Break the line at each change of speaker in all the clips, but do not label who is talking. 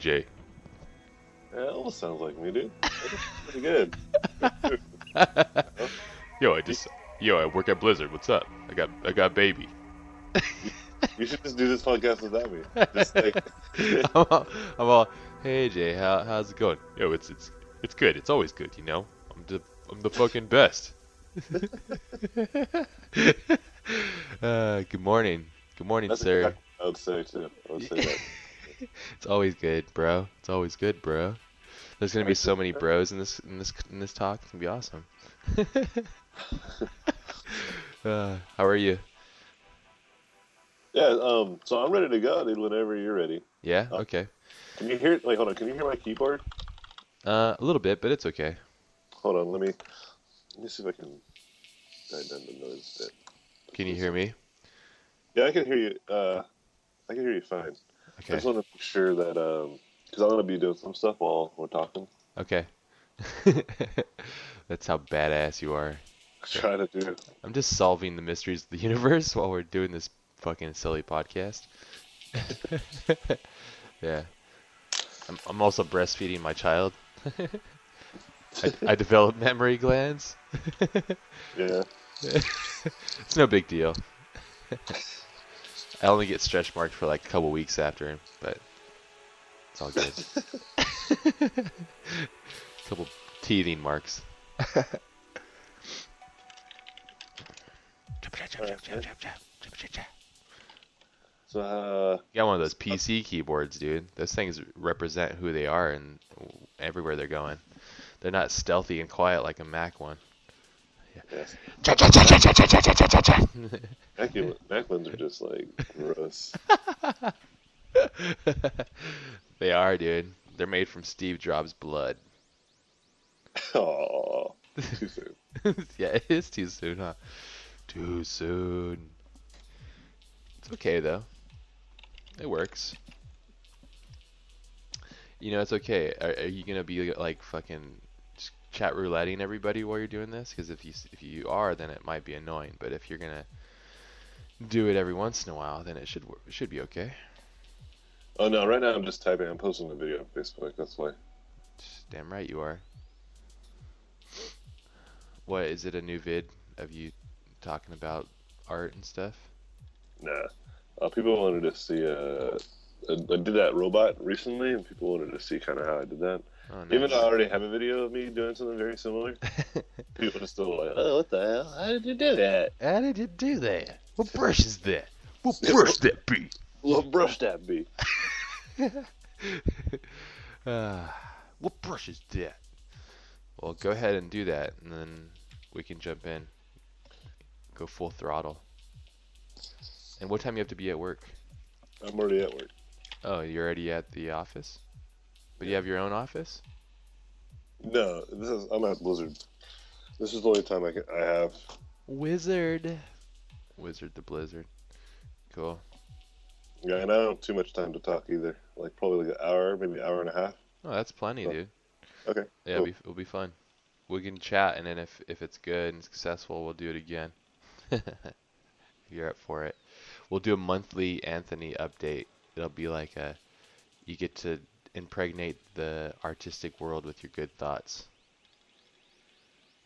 AJ.
Almost sounds like me, dude. Pretty good.
Yo, I just yo, I work at Blizzard. What's up? I got I got baby.
You should just do this podcast without me. Just like,
I'm, all, I'm all, hey AJ, how how's it going? Yo, it's it's it's good. It's always good, you know. I'm the I'm the fucking best. uh, good morning. Good morning,
that's
sir.
exactly I would say too. I would say that.
It's always good, bro. It's always good, bro. There's gonna be so many bros in this in this in this talk. It's gonna be awesome. uh, how are you?
Yeah. Um. So I'm ready to go, dude. Whenever you're ready.
Yeah.
Oh.
Okay.
Can you hear? Wait, hold on. Can you hear my keyboard?
Uh, a little bit, but it's okay.
Hold on. Let me. Let me see if I can. Die down the noise bit.
Can you hear me?
Yeah, I can hear you. Uh, I can hear you fine. I just want to make sure that um, because I'm gonna be doing some stuff while we're talking.
Okay. That's how badass you are.
Try to do.
I'm just solving the mysteries of the universe while we're doing this fucking silly podcast. yeah. I'm, I'm also breastfeeding my child. I, I developed memory glands.
Yeah.
it's no big deal. I only get stretch marked for like a couple weeks after, but it's all good. A couple teething marks.
So uh,
You got one of those PC keyboards, dude. Those things represent who they are and everywhere they're going. They're not stealthy and quiet like a Mac one.
Yes. Mac, Mac ones are just like gross.
they are, dude. They're made from Steve Jobs' blood.
Oh, too soon.
yeah, it is too soon, huh? Too soon. It's okay though. It works. You know, it's okay. Are, are you gonna be like fucking chat rouletting everybody while you're doing this? Because if you if you are, then it might be annoying. But if you're gonna do it every once in a while, then it should it should be okay.
Oh no, right now I'm just typing. I'm posting a video on Facebook. That's why.
Damn right you are. What is it? A new vid of you talking about art and stuff?
Nah. Uh, people wanted to see. Uh, I I did that robot recently, and people wanted to see kind of how I did that.
Oh,
Even though I already have a video of me doing something very similar, people are still like, "Oh, what the hell? How did you do that?
How did you do that? What brush is that? What brush that be?
What brush that be?"
uh, what brush is that? Well, go ahead and do that, and then we can jump in. Go full throttle. And what time you have to be at work?
I'm already at work.
Oh, you're already at the office? But you have your own office?
No, this is. I'm at Blizzard. This is the only time I can. I have.
Wizard. Wizard the Blizzard. Cool.
Yeah, and I don't have too much time to talk either. Like probably like an hour, maybe an hour and a half.
Oh, that's plenty,
Cool.
dude.
Okay.
Yeah,
cool.
it'll, be, it'll be fun. We can chat, and then if if it's good and successful, we'll do it again. You're up for it. We'll do a monthly Anthony update. It'll be like a, you get to impregnate the artistic world with your good thoughts.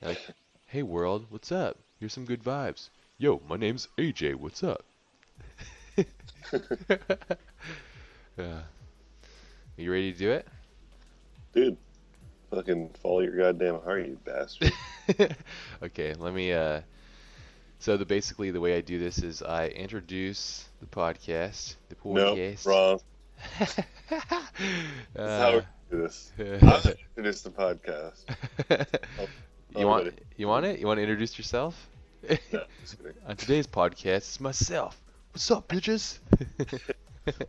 Like, hey world, what's up? Here's some good vibes. Yo, my name's AJ. What's up? yeah. You ready to do it?
Dude, fucking follow your goddamn heart, you bastard.
okay, let me uh so the basically the way I do this is I introduce the podcast, the
no,
podcast.
wrong.
Uh,
we do this. I'm introduce the podcast.
you want
Already.
you want it? You want to introduce yourself?
No.
On today's podcast, it's myself. What's up, bitches?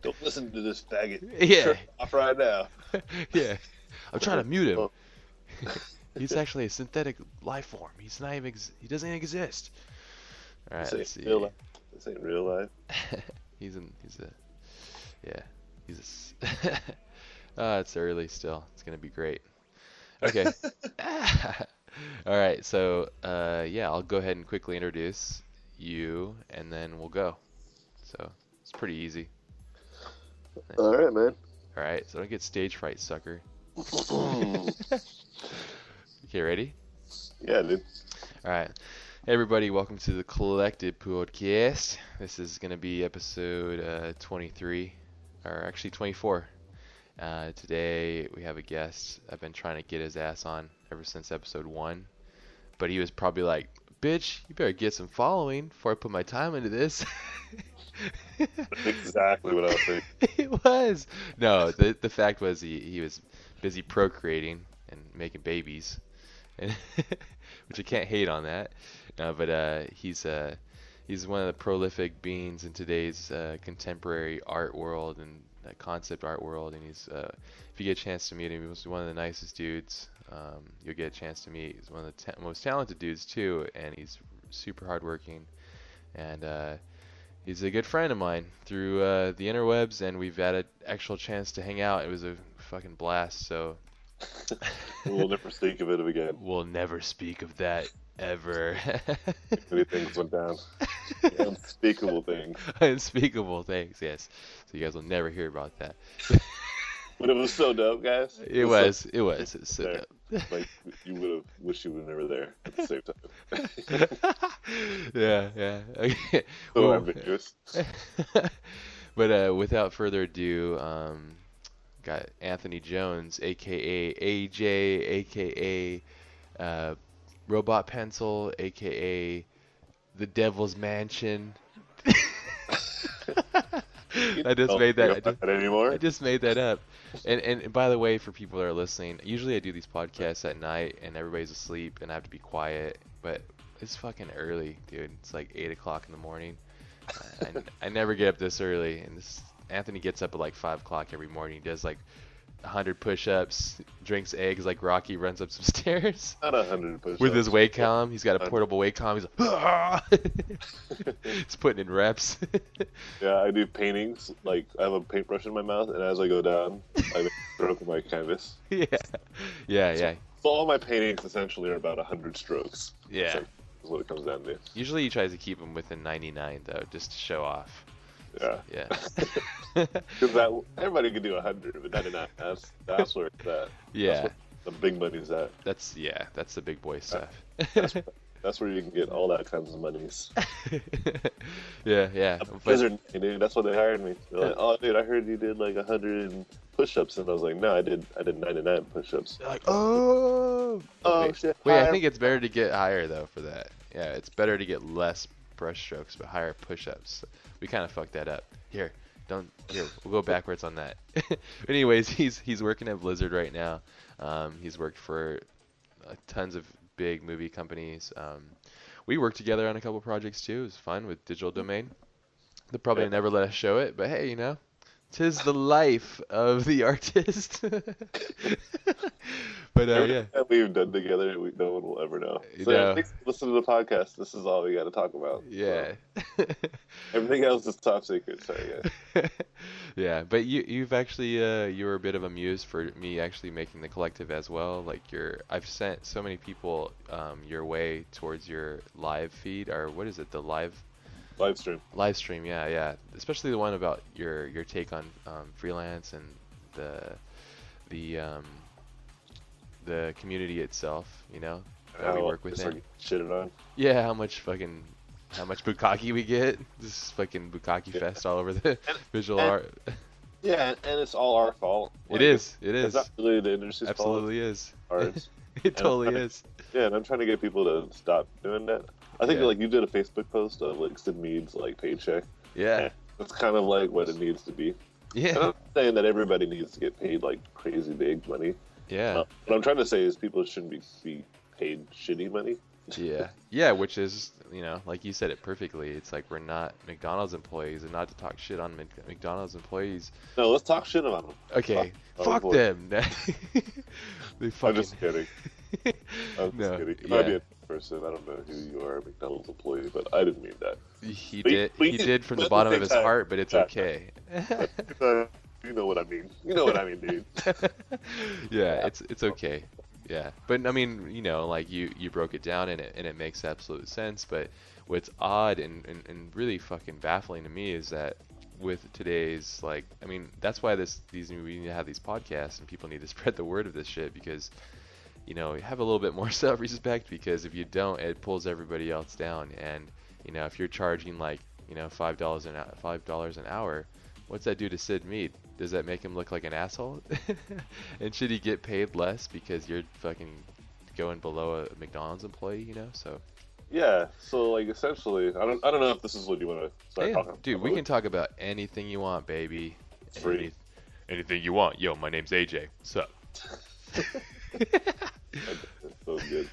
Don't listen to this faggot.
Yeah.
Turn it off right now.
yeah. I'm trying to mute him. He's actually a synthetic life form. He's not even ex- he doesn't exist. All right,
This
let's
ain't
see.
real life. This ain't real life.
he's in. He's a. Yeah. He's a. s- uh, it's early still. It's gonna be great. Okay. All right. So, uh, yeah, I'll go ahead and quickly introduce you, and then we'll go. So it's pretty easy.
All right, man.
All right, so don't get stage fright, sucker. Okay, ready?
Yeah, dude.
All right. Hey everybody, welcome to the Collective Podcast. This is going to be episode uh, 23, or actually 24. Uh, today we have a guest. I've been trying to get his ass on ever since episode 1, but he was probably like, bitch, you better get some following before I put my time into this.
Exactly what I was thinking.
it was. No, the the fact was he, he was busy procreating and making babies, and which I can't hate on that. But uh, he's uh, he's one of the prolific beings in today's uh, contemporary art world and uh, concept art world. And he's uh, if you get a chance to meet him, he's one of the nicest dudes. Um, you'll get a chance to meet. He's one of the ta- most talented dudes too, and he's super hardworking. And uh, he's a good friend of mine through uh, the interwebs, and we've had an actual chance to hang out. It was a fucking blast. So
We'll never speak of it again.
we'll never speak of that ever.
Many things went down. Unspeakable things.
Unspeakable things, yes. So you guys will never hear about that.
But it was so dope, guys.
It was, it was. It's so
There.
dope.
Like you would have wished you were never there at the same time.
yeah, yeah. Okay.
so
Well,
ambiguous.
but uh, without further ado, um, got Anthony Jones, aka AJ, aka uh, Robot Pencil, aka the Devil's Mansion. I just made that. I just,
it anymore.
I just made that up. And and by the way, for people that are listening, usually I do these podcasts at night and everybody's asleep and I have to be quiet. But it's fucking early, dude. It's like eight o'clock in the morning. I, I never get up this early, and this Anthony gets up at like five o'clock every morning. He does like hundred push-ups, drinks eggs like Rocky, runs up some stairs
Not hundred push-ups.
with his weight
count.
He's got a portable weight column. He's like, ah! he's putting in reps.
Yeah, I do paintings. Like I have a paintbrush in my mouth, and as I go down, I stroke my canvas.
yeah, yeah, yeah,
So all my paintings essentially are about hundred strokes.
yeah.
Like- is what it comes down to.
Usually he tries to keep them within 99 though, just to show off.
Yeah.
Yeah.
Because that everybody can do a hundred, but ninety nine. That's that's where it's at.
yeah.
That's where the big money's at.
That's yeah, that's the big boy stuff.
That's where you can get all that kinds of monies.
yeah, yeah.
I'm
But
Blizzard, dude. That's why they hired me. They're like, oh, dude, I heard you did like hundred push-ups, and I was like, no, I did, I did ninety nine push-ups.
they're like, oh,
Oh
wait,
shit!
wait, I think it's better to get higher though for that. Yeah, it's better to get less brush strokes but higher push-ups. We kind of fucked that up. Here, don't here. We'll go backwards on that. Anyways, he's he's working at Blizzard right now. Um, he's worked for uh, tons of big movie companies. Um, we worked together on a couple projects too. It was fun with Digital Domain. They'll probably
Yeah.
never let us show it, but hey, you know, tis the life of the artist. but uh, yeah,
we've done together, we, no one will ever know. So yeah, listen to the podcast. This is all we got to talk about.
yeah.
So, everything else is top secret. Sorry, guys.
yeah, but you you've actually uh you were a bit of a muse for me actually making the collective as well. Like you're I've sent so many people um your way towards your live feed or what is it the live
Live stream.
live stream yeah yeah especially the one about your your take on um, freelance and the the um the community itself you know that we work
just,
within
like, shitted on.
yeah how much fucking how much bukkake we get this fucking bukkake
Yeah.
fest all over the visual
and-
art
Yeah, and it's all our fault.
it is it
It's
is
not the industry's
absolutely is
fault. Ours.
it totally
kinda-
is
Yeah, and I'm trying to get people to stop doing that. I think
Yeah.
like you did a Facebook post of like Syd Mead's like paycheck.
yeah
That's kind of like what it needs to be. And
yeah
I'm not saying that everybody needs to get paid like crazy big money.
yeah
Uh, what I'm trying to say is people shouldn't be, be paid shitty money.
Yeah, yeah, which is you know, like you said it perfectly. It's like we're not McDonald's employees, and not to talk shit on McDonald's employees.
No, let's talk shit about them.
Okay,
Oh,
fuck them. they fucking.
I'm just kidding. I'm just
no,
kidding. You might be
yeah,
person. I don't know who you are, a McDonald's employee, but I didn't mean that.
he
But-
did.
but
He did from the bottom of his
time-
heart, but it's
Yeah.
okay.
Uh, you know what I mean. You know what I mean, dude.
yeah, it's it's okay. Yeah, but I mean, you know, like you you broke it down and it and it makes absolute sense. But what's odd and, and, and really fucking baffling to me is that with today's like, I mean, that's why this these we need to have these podcasts and people need to spread the word of this shit because, you know, have a little bit more self-respect because if you don't, it pulls everybody else down. And you know, if you're charging like, you know, five dollars an five dollars an hour, what's that do to Syd Mead? Does that make him look like an asshole? and should he get paid less because you're fucking going below a McDonald's employee? You know, so.
Yeah, so like essentially, I don't, I don't know if this is what you want to start
Hey,
talking
dude,
about.
we can talk about anything you want, baby.
Free.
Any- anything you want. Yo, my name's AJ. What's
It's so good.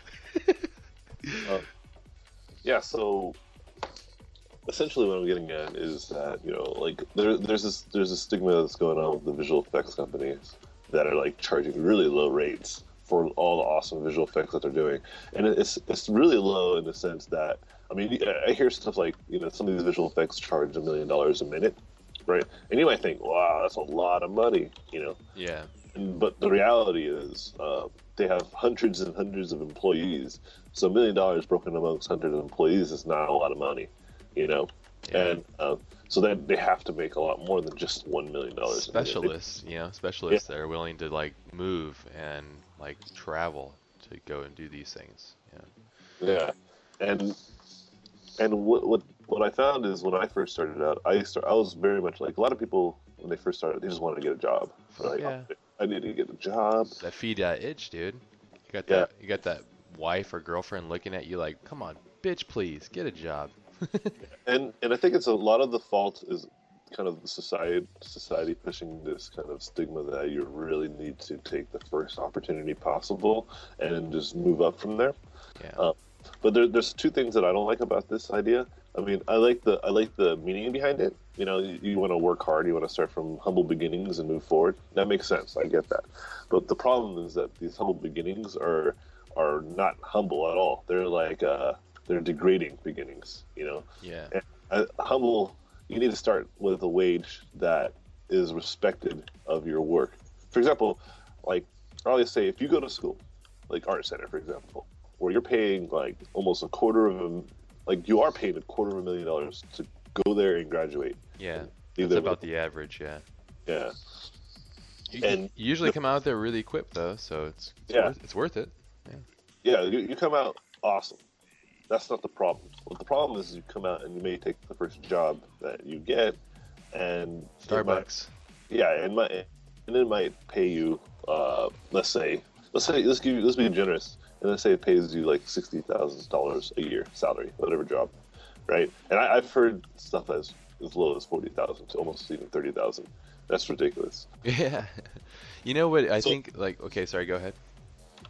Um, yeah, so essentially what I'm getting at is that you know, like there, there's this there's a stigma that's going on with the visual effects companies that are like charging really low rates for all the awesome visual effects that they're doing, and it's it's really low in the sense that I mean I hear stuff like you know some of these visual effects charge a million dollars a minute, right? And you might think, wow, that's a lot of money, you know.
Yeah.
But the reality is uh, they have hundreds and hundreds of employees so a million dollars broken amongst hundreds of employees is not a lot of money you know
Yeah.
and uh, so then they have to make a lot more than just one million dollars
Specialists, you know, specialists that are willing to like move and like travel to go and do these things. Yeah.
yeah and and what what what i found is when i first started out i start, i was very much like a lot of people when they first started they just wanted to get a job like
yeah.
I need to get a job
That feed that itch, dude. You got
Yeah.
that you got that wife or girlfriend looking at you like, "Come on, bitch, please, get a job."
and and I think it's a lot of the fault is kind of the society society pushing this kind of stigma that you really need to take the first opportunity possible and just move up from there.
Yeah.
Uh, But there, there's two things that I don't like about this idea. I mean, I like the I like the meaning behind it. You know, you, you want to work hard, you want to start from humble beginnings and move forward. That makes sense. I get that. But the problem is that these humble beginnings are are not humble at all. They're like uh, they're degrading beginnings. You know,
yeah.
uh, humble you need to start with a wage that is respected of your work for example like i always say if you go to school like art center for example where you're paying like almost a quarter of a like you are paying a quarter of a million dollars to go there and graduate
Yeah.
Leave
That's about the average, yeah.
yeah
You,
And
you usually come out there really equipped though, so it's it's,
Yeah.
worth, it's worth it.
yeah you, you come out awesome that's not the problem what the problem is you come out and you may take the first job that you get and it might-
Starbucks.
yeah, and might and it might pay you. Uh, let's say, let's say, let's give you, let's be generous, and let's say it pays you like sixty thousand dollars a year salary, whatever job, right? And I, I've heard stuff as as low as forty thousand to almost even thirty thousand. That's ridiculous.
Yeah. You know what I
So-
think like okay, sorry, go ahead.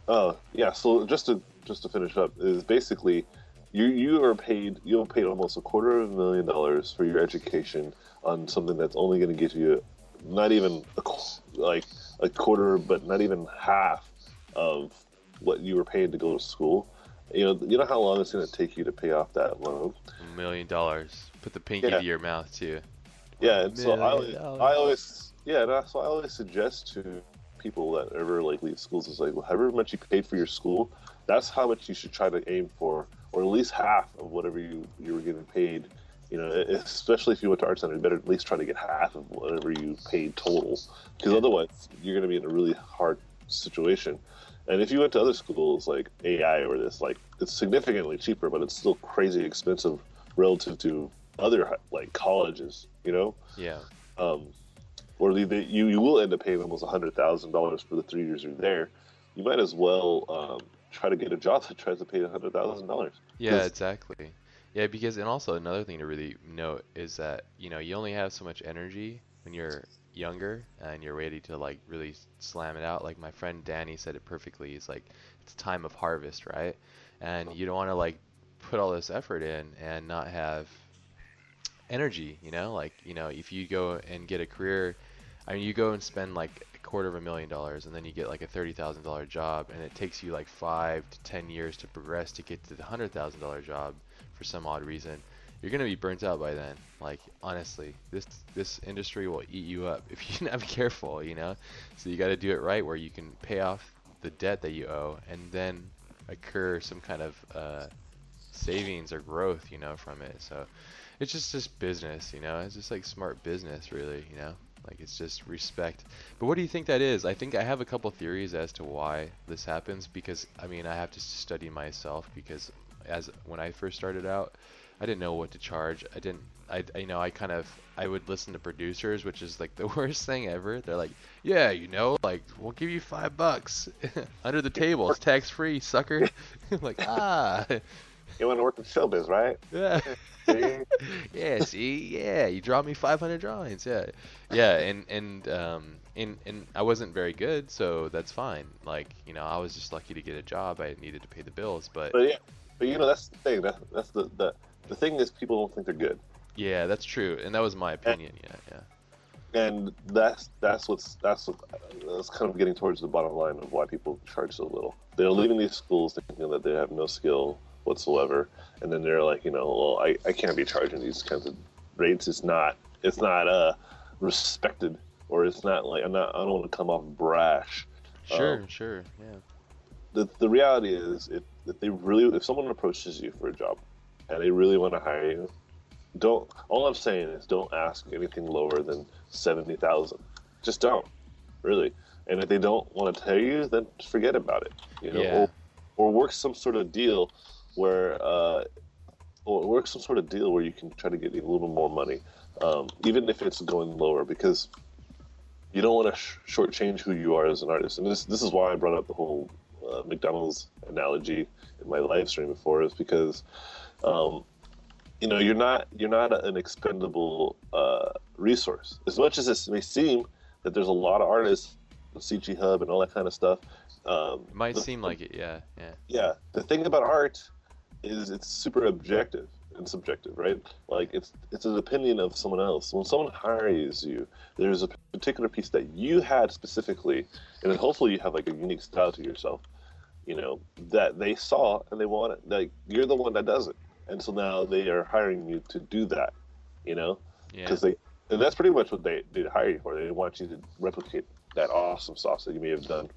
Uh, yeah. So just to just to finish up is basically, you you are paid you are paid almost a quarter of a million dollars for your education on something that's only going to get you not even a, like a quarter, but not even half of what you were paid to go to school. You know, you know how long it's going to take you to pay off that loan.
A million dollars. Put the pinky
Yeah.
to your mouth too.
Yeah, and so I, always. I always, yeah, and I- so I always suggest to people that ever like leave schools is like, well, however much you paid for your school, that's how much you should try to aim for, or at least half of whatever you you were getting paid. You know, especially if you went to art center, you better at least try to get half of whatever you paid total, because otherwise you're going to be in a really hard situation. And if you went to other schools like AI or this, like it's significantly cheaper, but it's still crazy expensive relative to other like colleges. You know,
Yeah.
um, or the, the, you you will end up paying almost hundred thousand dollars for the three years you're there. You might as well um, try to get a job that tries to pay hundred thousand dollars.
Yeah, exactly. Yeah, because and also another thing to really note is that you know you only have so much energy when you're younger and you're ready to like really slam it out. Like my friend Danny said it perfectly. He's like, it's time of harvest, right? And you don't want to like put all this effort in and not have energy. You know, like you know if you go and get a career, I mean you go and spend like a quarter of a million dollars and then you get like a thirty thousand dollar job and it takes you like five to ten years to progress to get to the hundred thousand dollar job for some odd reason, you're gonna be burnt out by then. Like honestly, this this industry will eat you up if you're not careful, you know. So you got to do it right, where you can pay off the debt that you owe, and then occur some kind of uh, savings or growth, you know, from it. So it's just just business, you know. It's just like smart business, really, you know. Like it's just respect. But what do you think that is? I think I have a couple theories as to why this happens because I mean I have to study myself because as when I first started out, I didn't know what to charge. I didn't I you know I kind of I would listen to producers, which is like the worst thing ever. They're like, "Yeah, you know, like we'll give you 5 bucks under the table. It's tax free, sucker." like, "Ah,
You want to work in showbiz, right?
yeah." Yeah, see, yeah, you draw me 500 drawings, yeah, yeah, and and um, and and I wasn't very good, so that's fine. Like, you know, I was just lucky to get a job. I needed to pay the bills, but
But yeah, but you know that's the thing. That, that's the, the the thing is people don't think they're good,
yeah, that's true, and that was my opinion. Yeah, yeah,
and that's that's what's that's what, that's kind of getting towards the bottom line of why people charge so little. They're leaving these schools thinking that they have no skill whatsoever, and then they're like, you know, well, I, I can't be charging these kinds of rates. It's not it's not uh respected, or it's not like I'm not I don't want to come off brash.
sure,
Um,
sure, yeah,
the, the reality is if, if they really if someone approaches you for a job and they really want to hire you. Don't all i'm saying is don't ask anything lower than 70000 just don't really. And if they don't want to tell you then forget about it you know?
Yeah.
or, or work some sort of deal where uh or work some sort of deal where you can try to get a little more money um, even if it's going lower because you don't want to sh- shortchange who you are as an artist. And this this is why i brought up the whole uh, McDonald's analogy in my live stream before is because, um, you know, you're not you're not an expendable uh, resource. As much as it may seem that there's a lot of artists, CG Hub and all that kind of stuff. Um,
it might
the-
seem like it. Yeah, yeah,
yeah. The thing about art is it's super objective and subjective, right? Like it's it's an opinion of someone else. When someone hires you, there's a particular piece that you had specifically, and then hopefully you have like a unique style to yourself, you know, that they saw and they want it. Like you're the one that does it, and so now they are hiring you to do that, you know,
yeah.
because they and that's pretty much what they did hire you for. They want you to replicate that awesome sauce that you may have done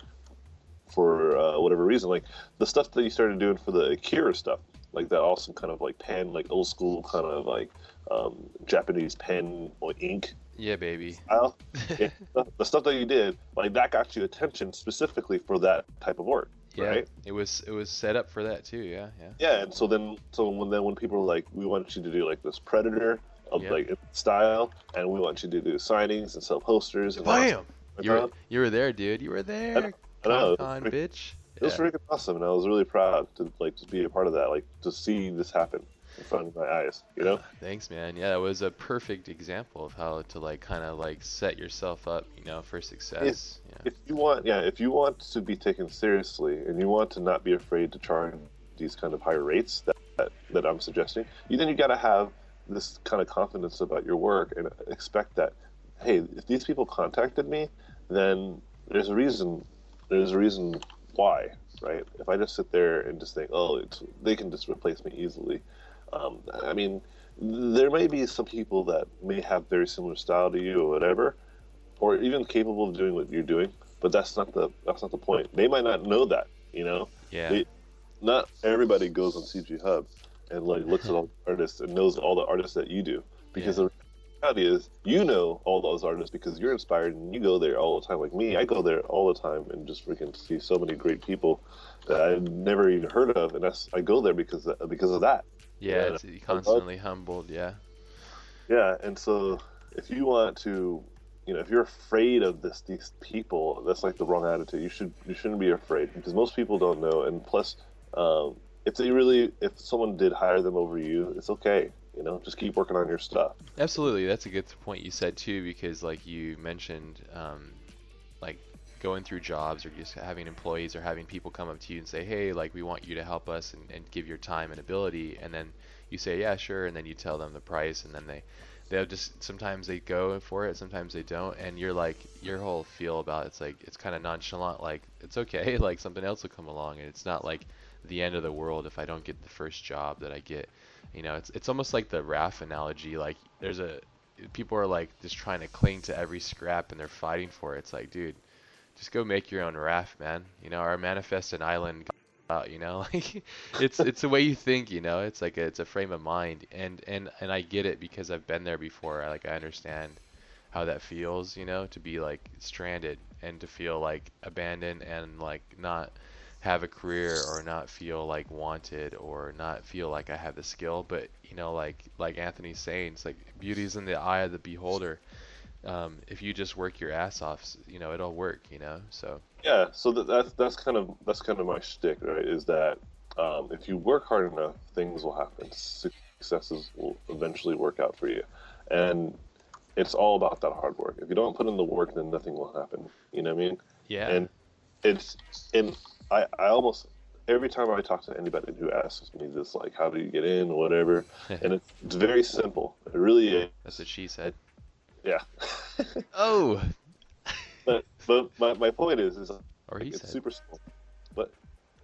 for uh, whatever reason. Like the stuff that you started doing for the Akira stuff, like that awesome kind of like pen, like old school kind of like um, Japanese pen or ink
Yeah, baby.
style. Yeah, the- the stuff that you did, like that got you attention specifically for that type of work,
Yeah,
right?
it was it was set up for that too. Yeah, yeah.
Yeah, and so then, so when then when people are like, we want you to do like this Predator of
Yeah.
like style, and we want you to do signings and sell posters. And
Bam! You were
uh,
you were there, dude. You were there.
I know, it was
Con, bitch.
It was
Yeah.
freaking awesome, and I was really proud to like to be a part of that, like to see this happen in front of my eyes. You know,
Thanks, man. Yeah, it was a perfect example of how to like kind of like set yourself up, you know, for success. Yeah.
if you want, yeah, if you want to be taken seriously, and you want to not be afraid to charge these kind of higher rates that that, that I'm suggesting, you then you got to have this kind of confidence about your work and expect that, hey, if these people contacted me, then there's a reason. There's a reason why, right? If I just sit there and just think, oh, it's, they can just replace me easily. Um, I mean, there may be some people that may have very similar style to you or whatever, or even capable of doing what you're doing. But that's not the that's not the point. They might not know that, you know.
Yeah.
They- Not everybody goes on CG Hub and like looks at all the artists and knows all the artists that you do because the reality is you know all those artists because you're inspired and you go there all the time. Like me, I go there all the time and just freaking see so many great people that I've never even heard of, and that's I go there because of, because of that.
Yeah, it's constantly humbled. Yeah.
Yeah, and so if you want to, you know, if you're afraid of this these people, that's like the wrong attitude. You should you shouldn't be afraid because most people don't know, and plus, um, if they really if someone did hire them over you, it's okay. You know, just keep working on your stuff.
Absolutely, that's a good point you said too, because like you mentioned, um, going through jobs or just having employees or having people come up to you and say, hey, like we want you to help us and, and give your time and ability, and then you say, yeah, sure, and then you tell them the price, and then they they'll just sometimes they go for it, sometimes they don't, and you're like your whole feel about it's like it's kind of nonchalant, like it's okay, like something else will come along, and it's not like the end of the world if I don't get the first job that I get. You know, it's it's almost like the raft analogy. Like there's a people are like just trying to cling to every scrap and they're fighting for it. It's like, dude, just go make your own raft, man. You know, our manifest an island out, you know? Like it's it's the way you think, you know? It's like a, it's a frame of mind and and and I get it because I've been there before. I like I understand how that feels, you know, to be like stranded and to feel like abandoned and like not have a career or not feel like wanted or not feel like I have the skill. But you know, like like Anthony's saying, it's like beauty's in the eye of the beholder. Um, if you just work your ass off, you know, it'll work, you know. So
Yeah, so that, that's that's kind of that's kind of my shtick, right? Is that um, if you work hard enough, things will happen. Successes will eventually work out for you, and it's all about that hard work. If you don't put in the work, then nothing will happen. You know what I mean?
yeah,
And it's and I I almost every time I talk to anybody who asks me this, like, how do you get in, or whatever, and it's, it's very simple. It really is.
that's what she said.
Yeah.
Oh,
but but my, my point is is
or he
it's
said.
super small. But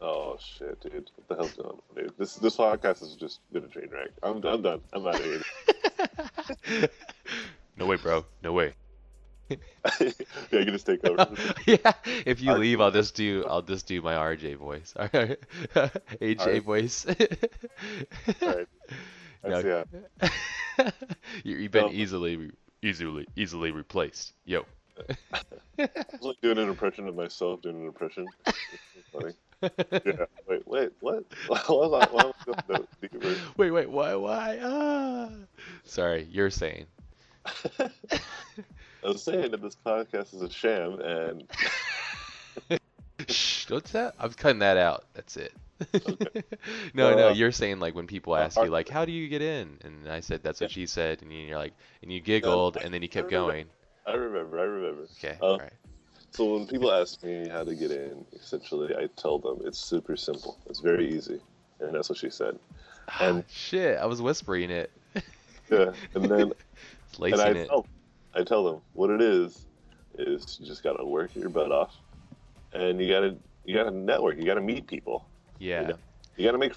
oh shit, dude, what the hell's going on, dude? This this podcast has just been a train wreck. I'm I'm done. I'm out of here.
no way, bro. No way.
yeah, you can just take over.
yeah, if you
RJ
leave, I'll just do I'll just do my AJ voice. AJ
Alright.
voice.
Alright.
No.
That's, yeah.
You- You've been
No.
Um, easily re- easily easily replaced. Yo.
I was like doing an impression of myself doing an impression. Funny. Yeah. Wait, wait, what? What was I? What was I doing? No, speak of it.
wait, wait, why, why? Ah. Sorry, you're saying.
I was saying that this podcast is a sham, and
Shh, what's that? I'm cutting that out. That's it.
Okay.
no, no,
Uh,
you're saying like when people
uh,
ask you like, "How do you get in?" and I said, "That's what
Yeah.
she said," and you're like, and you giggled, and then you kept
remember.
going.
I remember, I remember.
Okay, all right.
So when people ask me how to get in, essentially, I tell them it's super simple. It's very easy, and that's what she said. and-
Shit, I was whispering it,
Yeah, and then and I
it.
tell, I tell them what it is is you just gotta work your butt off, and you gotta you gotta network. You gotta meet people.
Yeah,
know, You gotta make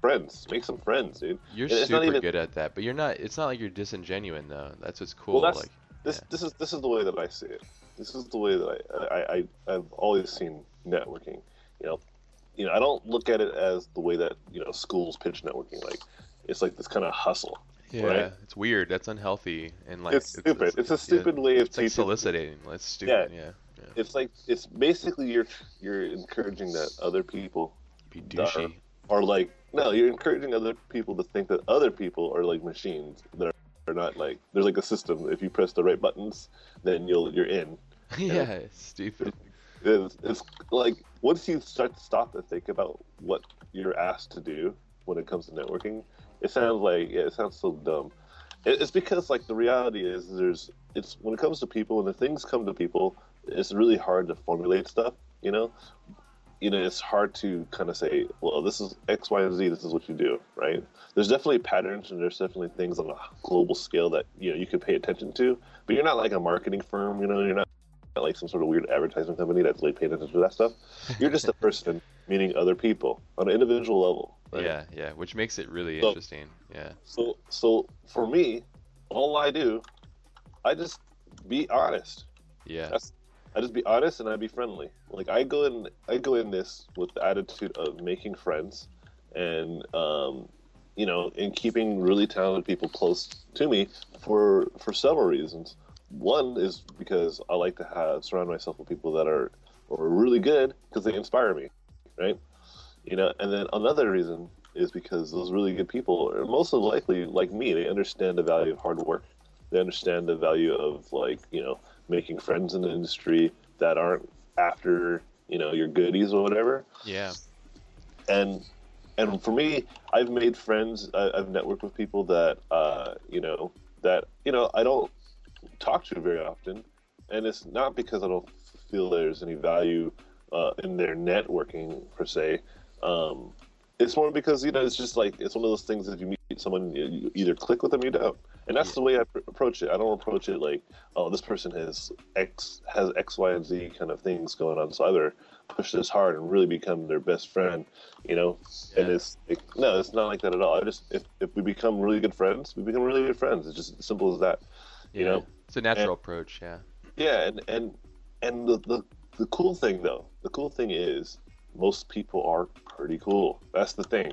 friends. Make some friends, dude.
you're
it's not
super
even-
good at that, but you're not. It's not like you're disingenuine though. That's what's cool.
Well, that's-
like,
This
Yeah.
this is this is the way that I see it. This is the way that I, I, I I've always seen networking. You know, you know I don't look at it as the way that you know schools pitch networking. Like it's like this kind of hustle.
yeah,
right?
it's weird. That's unhealthy and like
it's stupid. It's, a
yeah,
stupid way of
It's like soliciting. It's stupid. Yeah, yeah.
It's like it's basically you're you're encouraging that other people
Be douchey.
are like no, you're encouraging other people to think that other people are like machines that are, are not like there's like a system. If you press the right buttons, then you'll you're in.
yeah, it's stupid.
It's, it's like once you start to stop and think about what you're asked to do when it comes to networking, it sounds like yeah, it sounds so dumb. It, it's because like the reality is there's it's when it comes to people when the things come to people, it's really hard to formulate stuff. You know, you know it's hard to kind of say, well, this is X, Y, and Z. This is what you do, right? There's definitely patterns and there's definitely things on a global scale that you know you can pay attention to, but you're not like a marketing firm. You know, you're not not like some sort of weird advertising company that's like paying attention to that stuff. You're just a person meeting other people on an individual level. Right?
Yeah, yeah, which makes it really
So-
interesting. Yeah.
So so for me, all I do, I just be honest.
Yeah.
That's I just be honest and I be friendly. Like I go in I go in this with the attitude of making friends and um you know, and keeping really talented people close to me for for several reasons. One is because I like to have surround myself with people that are or really good because they inspire me, right? You know, and then another reason is because those really good people are most likely like me. They understand the value of hard work. They understand the value of like you know making friends in the industry that aren't after you know your goodies or whatever.
Yeah.
and and for me i've made friends I, i've networked with people that uh you know that you know i don't talk to very often. And it's not because i don't feel there's any value uh, in their networking per se. Um it's more because you know it's just like it's one of those things that you meet someone you you either click with them or you don't and that's the way i pr- approach it i don't approach it like oh this person has x has x y and z kind of things going on so i better push this hard and really become their best friend you know and it's it, no it's not like that at all i just if, if we become really good friends we become really good friends it's just as simple as that
Yeah.
you know
It's a natural approach. Yeah.
yeah and and and the, the the cool thing though the cool thing is most people are pretty cool. That's the thing.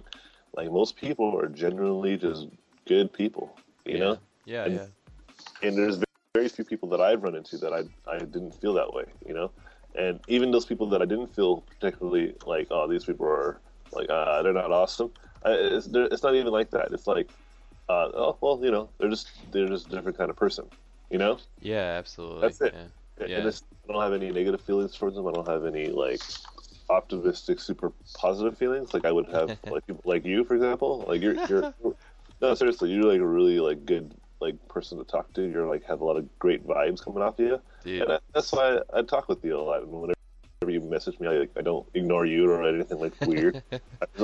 Like most people are generally just good people, you
Yeah.
know.
Yeah,
And-
yeah.
And there's very few people that I've run into that I I didn't feel that way, you know. And even those people that I didn't feel particularly like, oh, these people are like, uh, they're not awesome. Uh, It's, they're- it's not even like that. It's like, uh, oh, well, you know, they're just they're just a different kind of person, you know.
Yeah, absolutely.
That's it.
Yeah.
And it's, I don't have any negative feelings towards them. I don't have any like optimistic, super positive feelings like I would have like like you, for example. Like you're, you're no seriously, you're like a really like good like person to talk to. You're like have a lot of great vibes coming off of you,
Dude.
and I, that's why I, I talk with you a lot. And whenever you message me, I like I don't ignore you or anything like weird. I,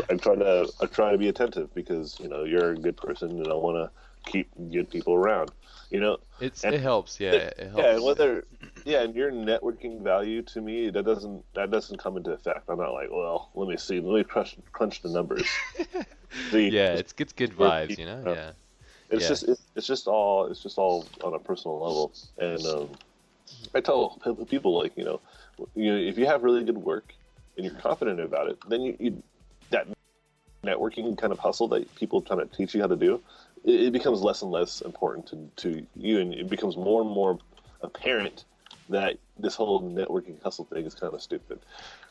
I try to I try to be attentive because you know you're a good person and I want to keep good people around. You know,
It's
and-
it helps. Yeah, it helps.
yeah, and whether yeah, and your networking value to me that doesn't that doesn't come into effect. I'm not like, well, let me see, let me crunch crunch the numbers. See,
yeah, it's it's good vibes, you know. Yeah.
it's
yeah.
just it's, it's just all it's just all on a personal level. And um, I tell people like you know, you know, if you have really good work and you're confident about it, then you, you that networking kind of hustle that people trying to teach you how to do, it, it becomes less and less important to, to you, and it becomes more and more apparent that this whole networking hustle thing is kind of stupid,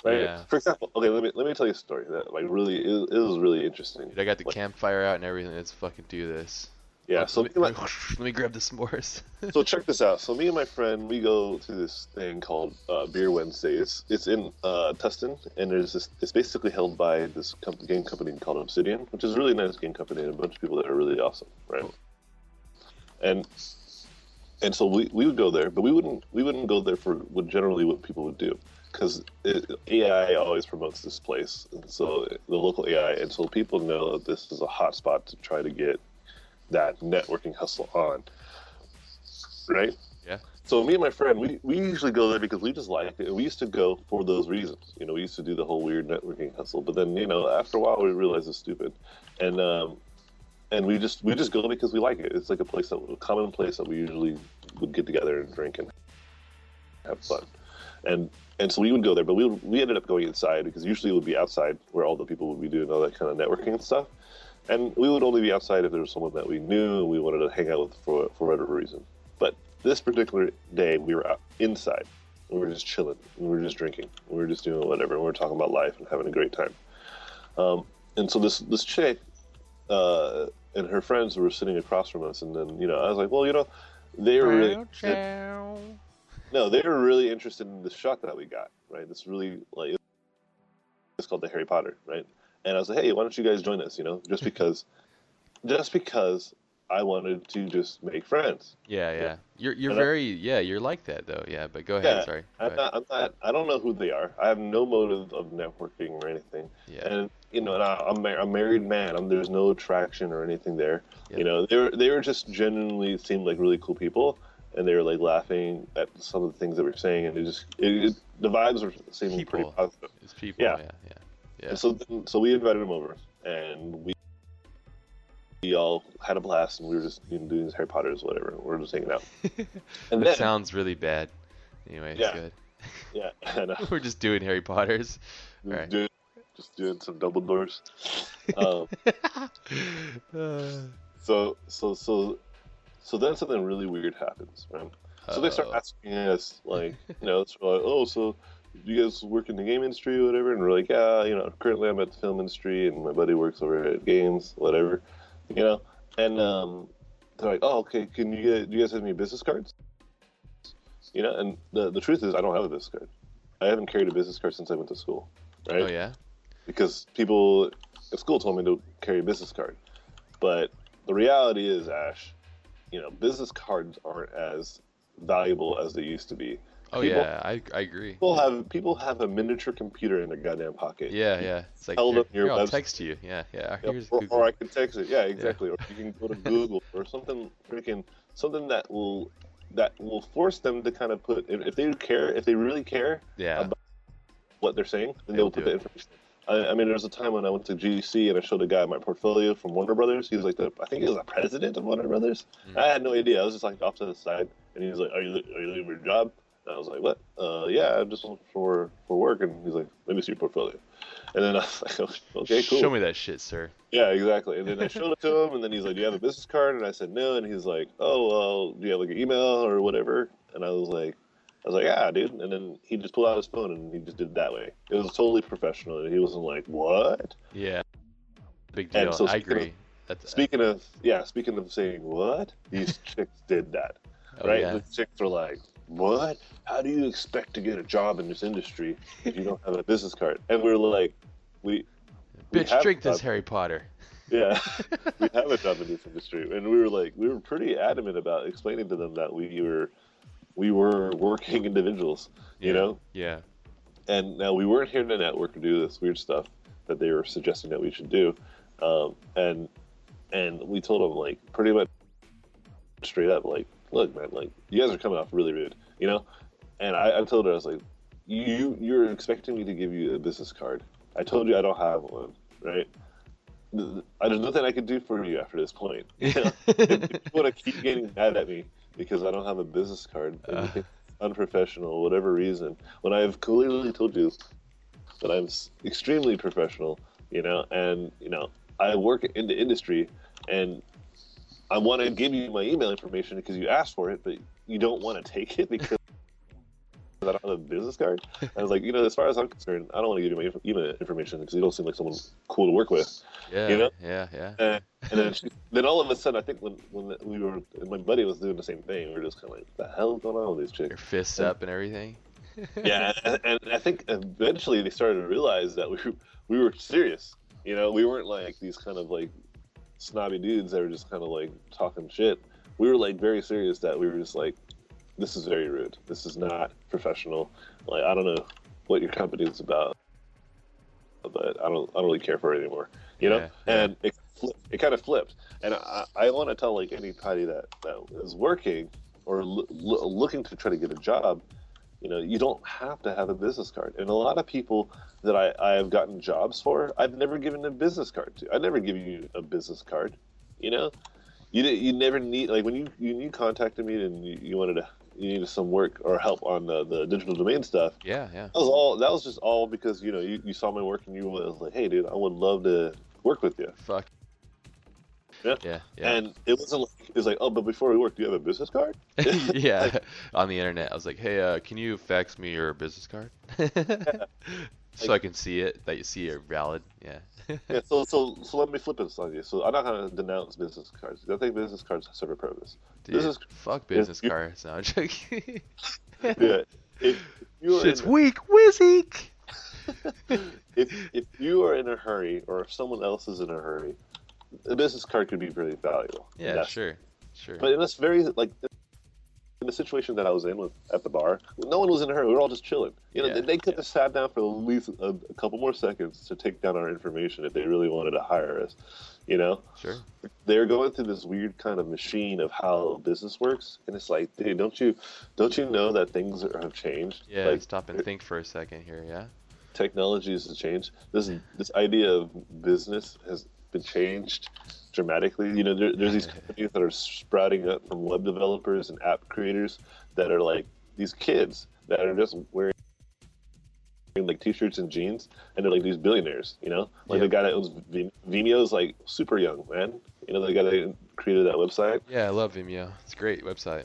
right?
Yeah.
For example, okay, let me let me tell you a story that like really it, it was really interesting.
Dude, I got the
Like,
campfire out and everything. Let's fucking do this.
Yeah,
Let-
so
let
me
let me grab the s'mores.
so check this out. So me and my friend, we go to this thing called uh, Beer Wednesday. It's it's in uh, Tustin, and there's this. It's basically held by this com- game company called Obsidian, which is a really nice game company and a bunch of people that are really awesome, right? And and so we, we would go there, but we wouldn't we wouldn't go there for what generally what people would do because AI always promotes this place, and so the local AI, and so people know that this is a hot spot to try to get that networking hustle on, right?
Yeah.
So me and my friend, we, we usually go there because we just like it. And we used to go for those reasons. You know, we used to do the whole weird networking hustle. But then, you know, after a while, we realized it's stupid, and um, and we just we just go because we like it. It's like a place that a common place that we usually would get together and drink and have fun, and and so we would go there. But we we ended up going inside because usually it would be outside where all the people would be doing all that kind of networking and stuff. And we would only be outside if there was someone that we knew and we wanted to hang out with for for whatever reason. But this particular day, we were out inside. We were just chilling. We were just drinking. We were just doing whatever. We were talking about life and having a great time. Um, and so this this chick uh, and her friends were sitting across from us, and then you know I was like, well, you know, they were really no, they were really interested in the shot that we got. Right, this really like it's called the Harry Potter, right? And I was like, hey, why don't you guys join us? You know, just because, just because I wanted to just make friends.
Yeah, yeah. You're you're
And I-
very yeah. You're like that though. Yeah, but go ahead.
Yeah,
Sorry. Go
I'm
ahead.
not, I'm not. I don't know who they are. I have no motive of networking or anything.
Yeah.
And you know, and I, I'm a married man. I'm, there's no attraction or anything there.
Yep.
You know, they were they were just genuinely seemed like really cool people, and they were like laughing at some of the things that we are saying, and it just it, it, the vibes were seeming pretty positive.
It's people.
Yeah.
Yeah, yeah. Yeah.
So so we invited them over, and we. We all had a blast, and we were just you know, doing these Harry Potters, whatever. We are just hanging out. And
that
then,
sounds really bad. Anyway, it's
Yeah.
good.
yeah, and, uh,
We're just doing Harry Potter's. Right.
doing, just doing some double doors. Um,
Uh,
so so so so then something really weird happens, right? So they start asking us like, you know, it's like, oh, so you guys work in the game industry or whatever? And we're like, yeah, you know, currently I'm at the film industry, and my buddy works over at games, whatever, you know. And um, they're like, oh, okay, can you get, do you guys have any business cards? You know, and the the truth is, I don't have a business card. I haven't carried a business card since I went to school, right?
Oh yeah.
because people at school told me to carry a business card. But the reality is, Ash, you know, business cards aren't as valuable as they used to be.
Oh
People-
yeah. I I agree.
People have people have a miniature computer in their goddamn pocket.
Yeah, yeah. It's like
Held
here,
up your
here, I'll text you. Yeah, yeah.
Yeah, or, or I can text it. Yeah, exactly. Or you can go to Google or something freaking something that will that will force them to kind of put if, they care if they really care
yeah.
about what they're saying, then
They'll
they'll put the information. I, I mean, there was a time when I went to GDC and I showed a guy my portfolio from Warner Brothers. He was like the, I think he was the president of Warner Brothers.
Mhm.
I had no idea. I was just like off to the side, and he was like, "Are you, are you leaving your job?" And I was like, what? Uh, yeah, I'm just looking for for work. And he's like, let me see your portfolio. And then I was like, okay, cool.
Show me that shit, sir.
Yeah, exactly. And then I showed it to him, and then he's like, "Do you have a business card?" And I said, "No." And he's like, "Oh, well, do you have like an email or whatever?" And I was like, "I was like, yeah, dude." And then he just pulled out his phone and he just did it that way. It was totally professional, and he wasn't like, "What?"
Yeah. Big deal.
so
I
speaking of-
agree. That's
Speaking of, yeah, speaking of saying what, these chicks did that,
oh,
right?
yeah.
The chicks were like, "What? How do you expect to get a job in this industry if you don't have a business card?" And we're like, "We." we
Bitch, drink this Harry Potter.
Yeah, we have a job in this industry, and we were like, we were pretty adamant about explaining to them that we were, we were working individuals, you
Yeah.
know.
Yeah.
And now we weren't here to network or do this weird stuff that they were suggesting that we should do, um, and and we told them like pretty much straight up, like, look, man, like you guys are coming off really rude, you know. And I, I told her I was like, you you're expecting me to give you a business card. I told you I don't have one, right? Th- There's nothing I could do for you after this point. You know? you want to keep getting mad at me because I don't have a business card,
Uh.
unprofessional, whatever reason, when I've clearly told you that I'm extremely professional, you know, and you know, I work in the industry, and I want to give you my email information because you asked for it, but you don't want to take it because I don't have a business card. I was like, you know, as far as I'm concerned, I don't want to give you my email information because you don't seem like someone cool to work with.
Yeah.
You know?
Yeah. Yeah.
And, and then, she, then all of a sudden, I think when when we were, my buddy was doing the same thing. We were just kind of like, "The hell is going on with these chicks?
Your fists
And-
up and everything.
yeah, and, and I think eventually they started to realize that we we were serious. You know, we weren't like these kind of like snobby dudes that were just kind of like talking shit. We were like very serious that we were just like, this is very rude. This is not professional. Like I don't know what your company is about, but I don't I don't really care for it anymore. You know,
Yeah, yeah.
and it flipped, it kind of flipped. And I, I want to tell like anybody that that is working or lo- lo- looking to try to get a job you know you don't have to have a business card and a lot of people that I, I have gotten jobs for i've never given a business card to i never give you a business card you know you you never need like when you you, you contacted me and you, you wanted to you needed some work or help on the, the digital domain stuff
Yeah. Yeah.
that was all that was just all because you know you, you saw my work and you was like hey dude i would love to work with you
Fuck.
Yeah.
Yeah. Yeah.
and it wasn't like it was like oh but before we work do you have a business card
yeah, on the internet. I was like, "Hey, uh, can you fax me your business card, so I can see it that you see you're valid." Yeah.
yeah, so so so let me flip this on you. So I'm not gonna denounce business cards. I think business cards serve a purpose.
Dude,
This is-
fuck business
you-
cards. No, I'm joking.
Yeah, if
Shit's
in,
weak, whizzy.
if if you are in a hurry or if someone else is in a hurry, a business card could be really valuable.
Yeah,
That's-
sure, sure.
But in this very like in the situation that I was in with at the bar, no one was in a hurry. We were all just chilling. You know,
Yeah,
they, they could have sat down for at least a, a couple more seconds to take down our information if they really wanted to hire us. You know.
sure.
they're going through this weird kind of machine of how business works, and it's like, dude, don't you, don't you know that things are, have changed?
Yeah,
like
stop and think for a second here. Yeah.
technology has changed. This hmm. this idea of business has been changed dramatically. You know, there, there's these companies that are sprouting up from web developers and app creators that are like these kids that are just wearing like t-shirts and jeans and they're like these billionaires you know like
Yeah.
the guy that owns Vim- Vimeo is like super young man you know the guy that created that website
Yeah, I love Vimeo. It's a great website.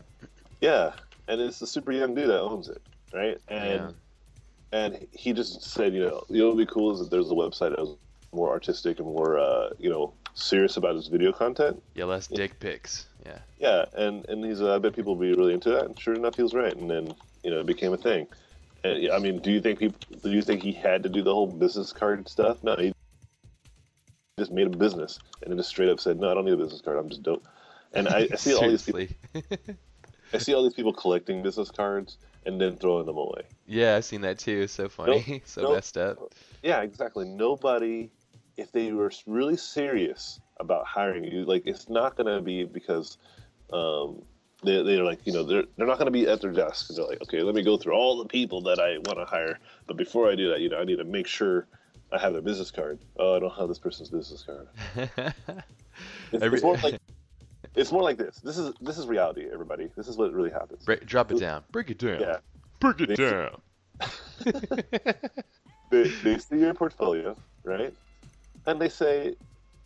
Yeah, and it's a super young dude that owns it, right? And
Yeah.
and he just said, you know, you know what would be cool is that there's a website that was more artistic and more, uh, you know, serious about his video content.
Yeah, less dick pics. Yeah.
Yeah, and and he's, uh, I bet people would be really into that. And sure enough, he was right, and then you know, it became a thing. I mean, do you think people? Do you think he had to do the whole business card stuff? No, he just made a business and then just straight up said, no, I don't need a business card. I'm just dope. And I, I see all these people. I see all these people collecting business cards and then throwing them away.
yeah, I've seen that too. So funny. so
nope.
messed up.
Yeah, exactly. Nobody, if they were really serious about hiring you, like it's not going to be because um, they, they're like, you know, they're, they're not going to be at their desk. They're like, okay, let me go through all the people that I want to hire. But before I do that, you know, I need to make sure I have their business card. Oh, I don't have this person's business card. It's,
Every-
it's more like it's more like this. This is this is reality, everybody. This is what really happens.
Break, drop it down. Break it down.
Yeah.
Break it
They-
down.
they, they see your portfolio, right? And they say,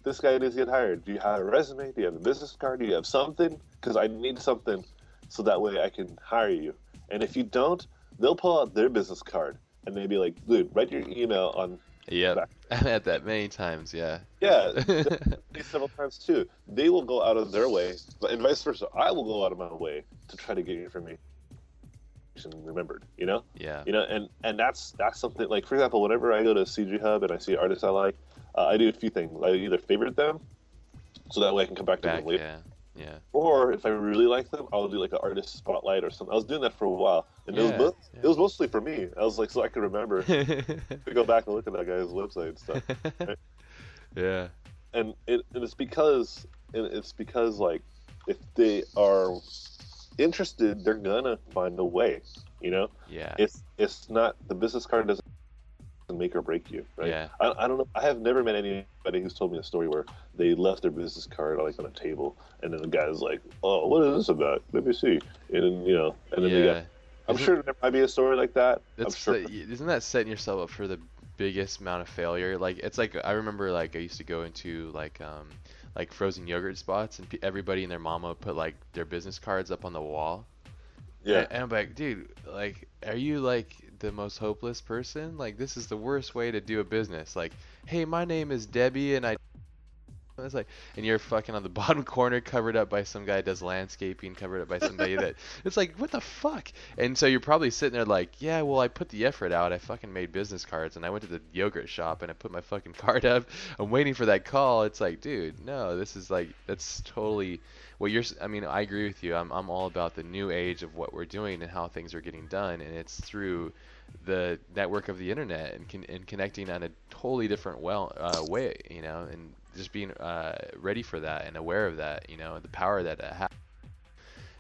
this guy needs to get hired. Do you have a resume? Do you have a business card? Do you have something? Because I need something so that way I can hire you. And if you don't, they'll pull out their business card and they'll be like, dude, write your email on.
Yeah, I've had that many times. Yeah.
Yeah, several times too. They will go out of their way, and vice versa. I will go out of my way to try to get your information remembered. You know,
yeah.
you know, and and that's that's something like for example, whenever I go to CG Hub and I see artists I like, uh, I do a few things. I either favorite them, so that way I can come back to
Back.
them later,
Yeah. Yeah.
or if I really like them, I'll do like an artist spotlight or something. I was doing that for a while, and it was
Yeah, yeah.
it was mostly for me. I was like, so I could remember to go back and look at that guy's website and stuff.
yeah.
and it, and it's because and it's because like if they are interested they're gonna find a way you know
Yeah.
it's it's not the business card doesn't make or break you right
Yeah.
I, I don't know i have never met anybody who's told me a story where they left their business card like on a table and then the guy's like oh what is this about let me see and then you know and then they
yeah.
got, i'm
Isn't-
sure there might be a story like that i'm sure
isn't that setting yourself up for the biggest amount of failure? Like it's like I remember like I used to go into like um like frozen yogurt spots and everybody and their mama put like their business cards up on the wall.
yeah
And, and I'm like, dude, like are you like the most hopeless person? Like this is the worst way to do a business. Like, hey, my name is Debbie and I it's like, and you're fucking on the bottom corner, covered up by some guy that does landscaping, covered up by somebody that. It's like, what the fuck? And so you're probably sitting there like, yeah, well, I put the effort out. I fucking made business cards, and I went to the yogurt shop and I put my fucking card up. I'm waiting for that call. It's like, dude, no, this is like, that's totally. Well, you're. I mean, I agree with you. I'm. I'm all about the new age of what we're doing and how things are getting done, and it's through the network of the internet and, con- and connecting on a totally different well uh, way, you know, and just being uh, ready for that and aware of that, you know, the power that it has.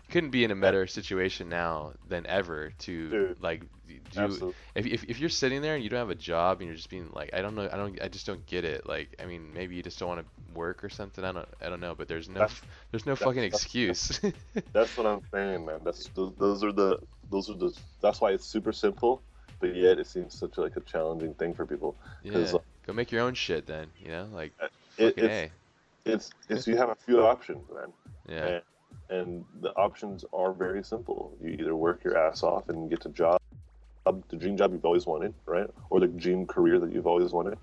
Couldn't be in a better situation now than ever to
Dude,
like do.
absolutely
If, if if you're sitting there and you don't have a job and you're just being like, I don't know, I don't, I just don't get it. Like, I mean, maybe you just don't want to work or something. I don't, I don't know. But there's no,
That's-
there's no fucking excuse.
That's what I'm saying, man. That's those, those are the those are the. That's why it's super simple, but yet it seems such like a challenging thing for people.
yeah.
uh,
Go make your own shit then. You know, like
It, it's,
a.
it's it's you have a few options, man,
Yeah.
and, and the options are very simple. You either work your ass off and get the job, the dream job you've always wanted, right, or the dream career that you've always wanted,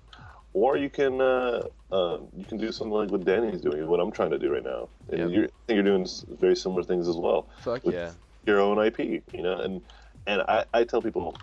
or you can uh, uh, you can do something like what Danny's doing, what I'm trying to do right now, and
Yep.
you're, I think you're doing very similar things as well.
Fuck yeah.
your own IP, you know, and and I, I tell people,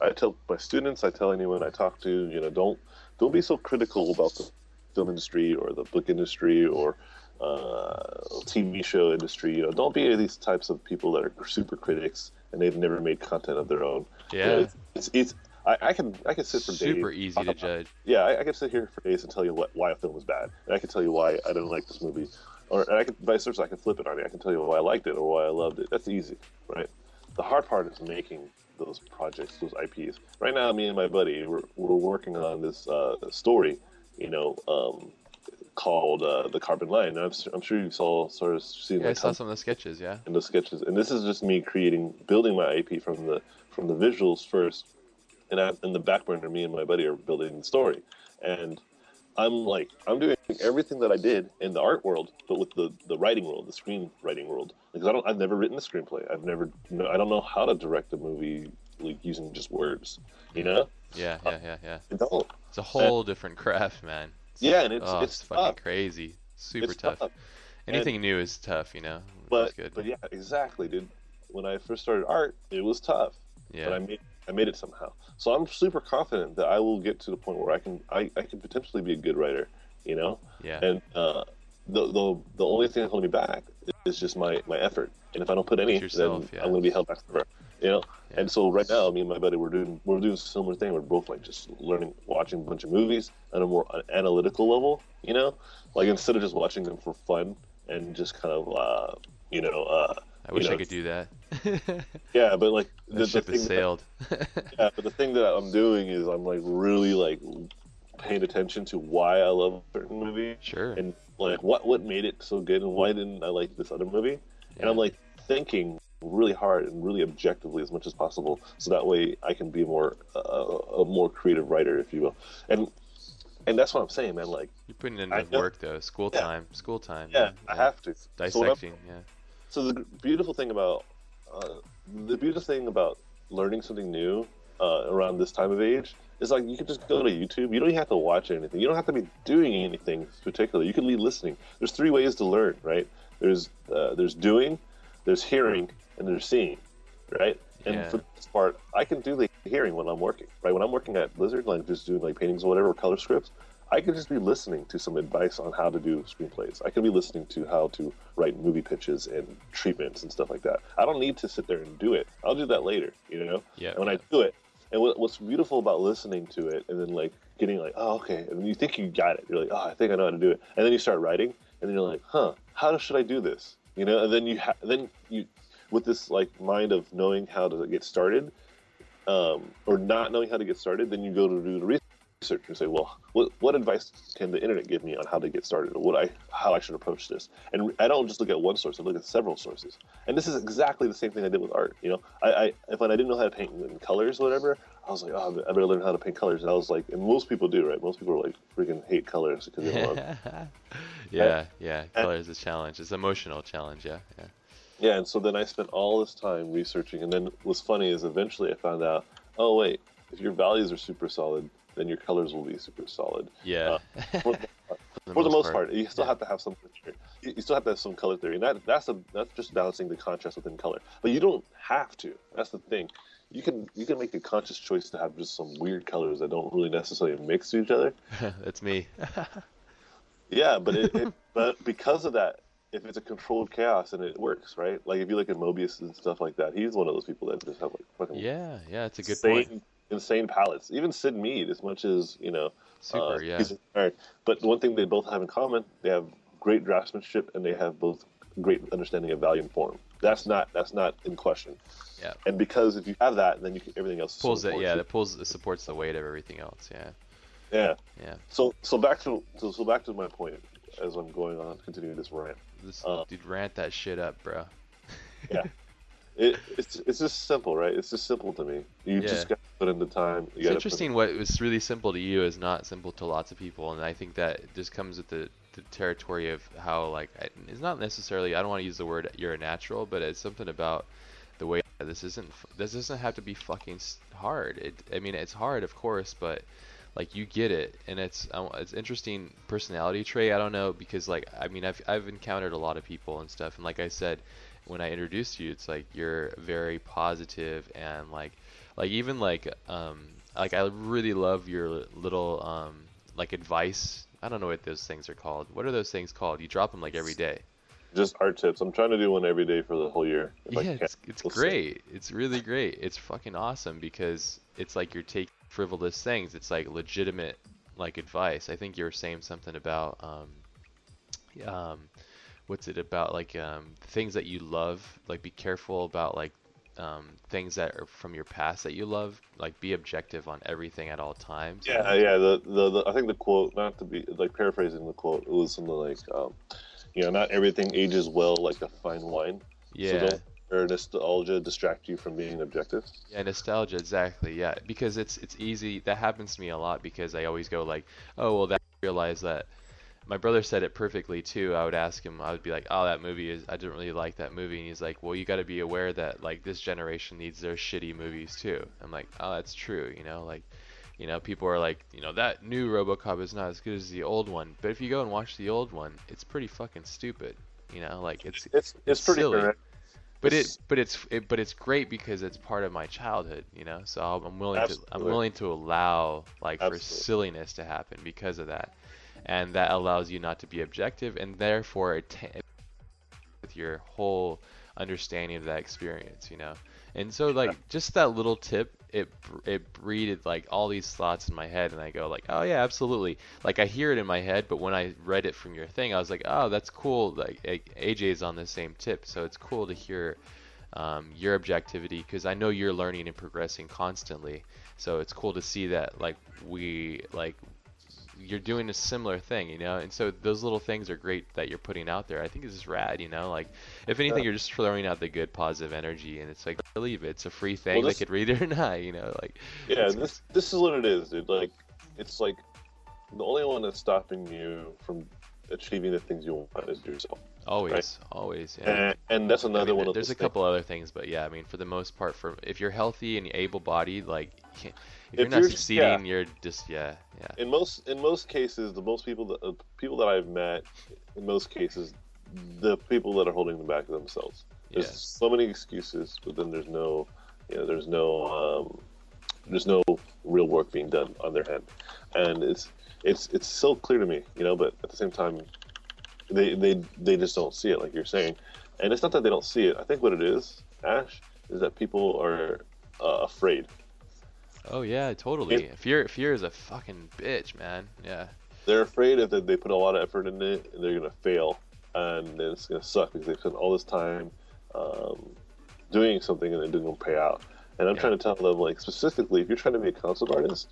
I tell my students, I tell anyone I talk to, you know, don't don't be so critical about the film industry or the book industry or uh, TV show industry. You know, don't be these types of people that are super critics and they've never made content of their own. You know,
Yeah.
it's, it's, it's I, I can I can sit for days.
Super easy to
uh,
judge.
Yeah, I, I can sit here for days and tell you what, why a film was bad, and I can tell you why I didn't like this movie, or and I can vice versa. I can flip it on you. I can tell you why I liked it or why I loved it. That's easy, right? The hard part is making those projects, those IPs. Right now, me and my buddy, we're, we're working on this uh, story, you know, um, called uh, the Carbon Line. I'm, I'm sure you saw sort of seen
Yeah, I saw some of the sketches. Yeah.
in the sketches. And this is just me creating, building my IP from the from the visuals first, and I, in the back burner, me and my buddy are building the story. And I'm like, I'm doing everything that I did in the art world, but with the the writing world, the screenwriting world. Because I don't, I've never written a screenplay. I've never, I don't know how to direct a movie like using just words. You know,
Yeah, yeah, yeah, yeah.
Don't.
It's a whole different craft, man.
Yeah, and it's
oh,
it's,
fucking
tough.
crazy. Super
It's
tough. Anything new is tough, you know.
But but yeah, exactly, dude. When I first started art, it was tough.
yeah.
but I made I made it somehow. So I'm super confident that I will get to the point where I can I, I can potentially be a good writer, you know.
yeah.
And uh, the the the only thing holding me back is just my my effort. And if I don't put any,
yourself,
then
yeah.
I'm gonna be held back forever, you know.
Yeah.
And so right now, me and my buddy we're doing we're doing a similar thing. We're both like just learning, watching a bunch of movies at a more analytical level, you know. Like instead of just watching them for fun and just kind of uh, you know uh,
I wish
you know,
I could do that.
yeah, but like
the
the, the
ship
thing
has
that-
sailed.
yeah, but the thing that I'm doing is I'm like really like paying attention to why I love a certain movie
sure.
and like what what made it so good and why didn't I like this other movie? And I'm like thinking really hard and really objectively as much as possible, so that way I can be more uh, a more creative writer, if you will. And and that's what I'm saying, man. Like
you're putting in the work though, school yeah. time, school time.
Yeah, I have to.
Dissecting,
so
yeah.
So the beautiful thing about uh, the beautiful thing about learning something new uh, around this time of age is like you can just go to YouTube. You don't even have to watch anything. You don't have to be doing anything particular. You can be listening. There's three ways to learn, right? There's uh, there's doing, there's hearing, and they're seeing, right? And
yeah.
for this part, I can do the hearing when I'm working, right? When I'm working at Blizzard, like just doing like paintings or whatever, or color scripts, I could just be listening to some advice on how to do screenplays. I can be listening to how to write movie pitches and treatments and stuff like that. I don't need to sit there and do it. I'll do that later, you know?
Yeah.
And when I do it, and what, what's beautiful about listening to it and then like getting like, oh, okay, and you think you got it. You're like, oh, I think I know how to do it. And then you start writing, and then you're like, huh, how should I do this? You know? And then you ha- then you with this like mind of knowing how to get started, um, or not knowing how to get started, then you go to do the research and say, well, what, what advice can the internet give me on how to get started, or what I how I should approach this? And I don't just look at one source; I look at several sources. And this is exactly the same thing I did with art. You know, I, I if when I didn't know how to paint in colors, or whatever, I was like, oh, I better learn how to paint colors. And I was like, and most people do, right? Most people are like freaking hate colors because they love.
yeah, yeah, color is a challenge. It's an emotional challenge. Yeah, yeah.
Yeah, and so then I spent all this time researching, and then what's funny is eventually I found out, oh wait, if your values are super solid, then your colors will be super solid.
Yeah.
Uh, for, the, for the most part, part you still yeah. have to have some you still have to have some color theory, and that that's a that's just balancing the contrast within color. But you don't have to. That's the thing. You can you can make a conscious choice to have just some weird colors that don't really necessarily mix to each other.
that's me.
yeah, but it, it, but because of that, if it's a controlled chaos and it works, right? Like if you look at Moebius and stuff like that, he's one of those people that just have like fucking
yeah, yeah, it's a good
insane,
point.
Insane palettes. Even Syd Mead, as much as you know,
super, uh, yeah.
But one thing they both have in common, they have great draftsmanship and they have both great understanding of value and form. That's not that's not in question.
Yeah.
And because if you have that, then you can, everything else
pulls it. Yeah, it pulls it supports the weight of everything else. Yeah.
Yeah.
Yeah.
So so back to so, so back to my point as I'm going on, continuing this rant.
This, uh, dude, rant that shit up, bro.
yeah. It, it's it's just simple, right? It's just simple to me. You yeah. just got to put in the time.
it's interesting put... what was really simple to you is not simple to lots of people, and I think that just comes with the, the territory of how like it's not necessarily. I don't want to use the word you're a natural, but it's something about the way this isn't. This doesn't have to be fucking hard. It. I mean, it's hard, of course, but like you get it and it's it's interesting personality trait i don't know because like i mean i've i've encountered a lot of people and stuff and like i said when i introduced you it's like you're very positive and like like even like um like i really love your little um like advice. I don't know what those things are called. What are those things called? You drop them like every day.
just art tips. I'm trying to do one every day for the whole year
yeah it's, it's great. It's really great. It's fucking awesome because it's like you're taking frivolous things. It's like legitimate like advice. I think you were saying something about um, um, what's it about like um, things that you love. Like be careful about like um, things that are from your past that you love. Like be objective on everything at all times.
Yeah, yeah. The, the, the I think the quote, not to be like paraphrasing the quote, it was something like, um, you know, not everything ages well like a fine wine.
Yeah. So
or nostalgia distract you from being objective?
Yeah, nostalgia, exactly. Yeah, because it's it's easy. That happens to me a lot because I always go like, oh well, that I realize that. My brother said it perfectly too. I would ask him, I would be like, oh, that movie is, I didn't really like that movie, and he's like, well, you got to be aware that like this generation needs their shitty movies too. I'm like, oh, that's true. You know, like, you know, people are like, you know, that new RoboCop is not as good as the old one, but if you go and watch the old one, it's pretty fucking stupid. You know, like it's
it's it's, it's pretty
silly.
Correct
but it but it's it, but it's great because it's part of my childhood you know so i'm willing Absolutely. to i'm willing to allow like Absolutely. for silliness to happen because of that and that allows you not to be objective and therefore with your whole understanding of that experience you know and so like just that little tip it it breeded like all these thoughts in my head and I go like oh yeah absolutely. Like I hear it in my head but when I read it from your thing I was like oh that's cool like AJ's on the same tip. So it's cool to hear um, your objectivity because I know you're learning and progressing constantly. So it's cool to see that like we like you're doing a similar thing, you know. And so those little things are great that you're putting out there. I think it's just rad, you know. Like if anything,
Yeah.
you're just throwing out the good, positive energy, and it's like believe it. It's a free thing.
Well,
they
this-
could read it or not, you know. Like
Yeah, this this is what it is, dude. Like, it's like the only one that's stopping you from achieving the things you want is yourself.
always, always. Yeah.
And, and that's
I
another
mean,
one
there's a couple other things, but yeah, I mean, for the most part, for if you're healthy and able-bodied, like if, you're not
you're-
succeeding, you're just yeah, yeah.
in most in most cases, the most people that uh, people that I've met, in most cases, the people that are holding them back are themselves. There's
Yeah.
so many excuses, but then there's no, you know, there's no, um, there's no real work being done on their end, and it's it's it's so clear to me, you know. But at the same time, they they they just don't see it, like you're saying, and it's not that they don't see it. I think what it is, Ash, is that people are uh, afraid.
Oh yeah, totally. Fear, fear is a fucking bitch, man. Yeah.
they're afraid if they, put a lot of effort in it and they're gonna fail and then it's gonna suck because they spent all this time um, doing something and it didn't pay out. And I'm
Yeah.
trying to tell them like specifically if you're trying to be a concept artist,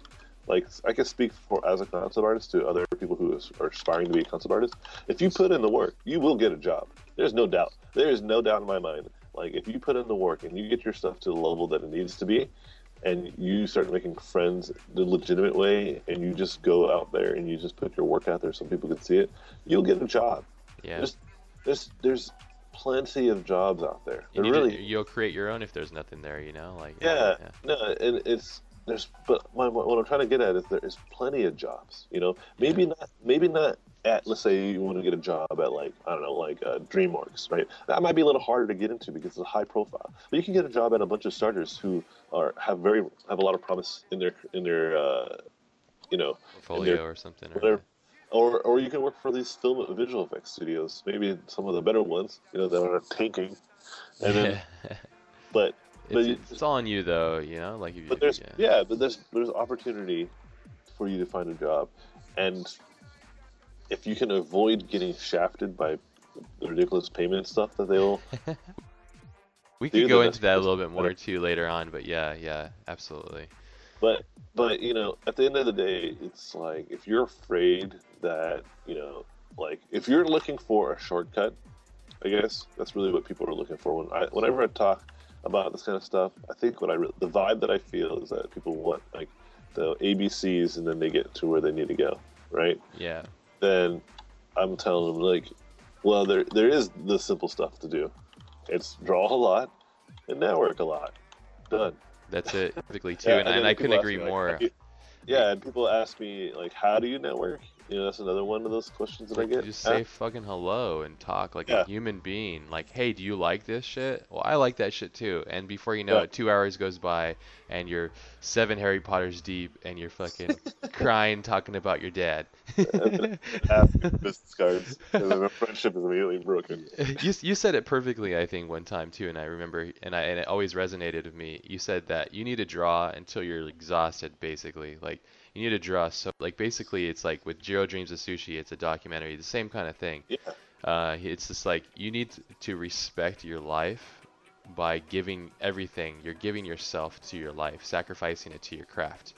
like I can speak for as a concept artist to other people who are aspiring to be a concept artist. If you put in the work, you will get a job. There's no doubt. There is no doubt in my mind. Like if you put in the work and you get your stuff to the level that it needs to be, and you start making friends the legitimate way and you just go out there and you just put your work out there so people can see it you'll get a job.
Yeah.
there's there's there's plenty of jobs out there.
You
really
to, you'll create your own if there's nothing there, you know, like
yeah, no and it's there's but my, what i'm trying to get at is there is plenty of jobs you know? Maybe not maybe not at let's say you want to get a job at like i don't know like uh, dreamworks right that might be a little harder to get into because it's a high profile but you can get a job at a bunch of starters who are have very have a lot of promise in their in their uh, you know
portfolio or something. Or,
whatever. Or, or you can work for these film visual effects studios, maybe some of the better ones, you know, that are tanking. And then, but but
it's,
you-
it's all on you though, you know, like if you,
but there's
yeah.
yeah, but there's there's opportunity for you to find a job, and if you can avoid getting shafted by the ridiculous payment stuff that they will,
We could go into that a little bit more
better.
too later on, but yeah, yeah, absolutely.
but but you know, at the end of the day, it's like if you're afraid that you know, like if you're looking for a shortcut, I guess that's really what people are looking for. When I whenever I talk about this kind of stuff, I think what I re- the vibe that I feel is that people want like the ABCs and then they get to where they need to go, right?
Yeah.
Then I'm telling them like, well, there there is the simple stuff to do. It's draw a lot and network a lot. Done.
That's it, typically too,
Yeah,
and, and I couldn't agree
like,
more.
you- yeah, and people ask me like, "How do you network?" You know, that's another one of those questions that I get.
just
Uh,
say fucking hello and talk like
Yeah.
a human being. Like, hey, do you like this shit? Well, I like that shit too. And before you know
Yeah.
it, two hours goes by, and you're seven Harry Potters deep, and you're fucking crying talking about your dad.
business cards, and then the friendship is immediately broken.
you you said it perfectly, I think, one time too, and I remember, and I and it always resonated with me. You said that you need to draw until you're exhausted, basically. Like you need to draw so, like basically, it's like with Jiro Dreams of Sushi, it's a documentary, the same kind of thing.
Yeah,
Uh, it's just like you need to respect your life by giving everything. You're giving yourself to your life, sacrificing it to your craft.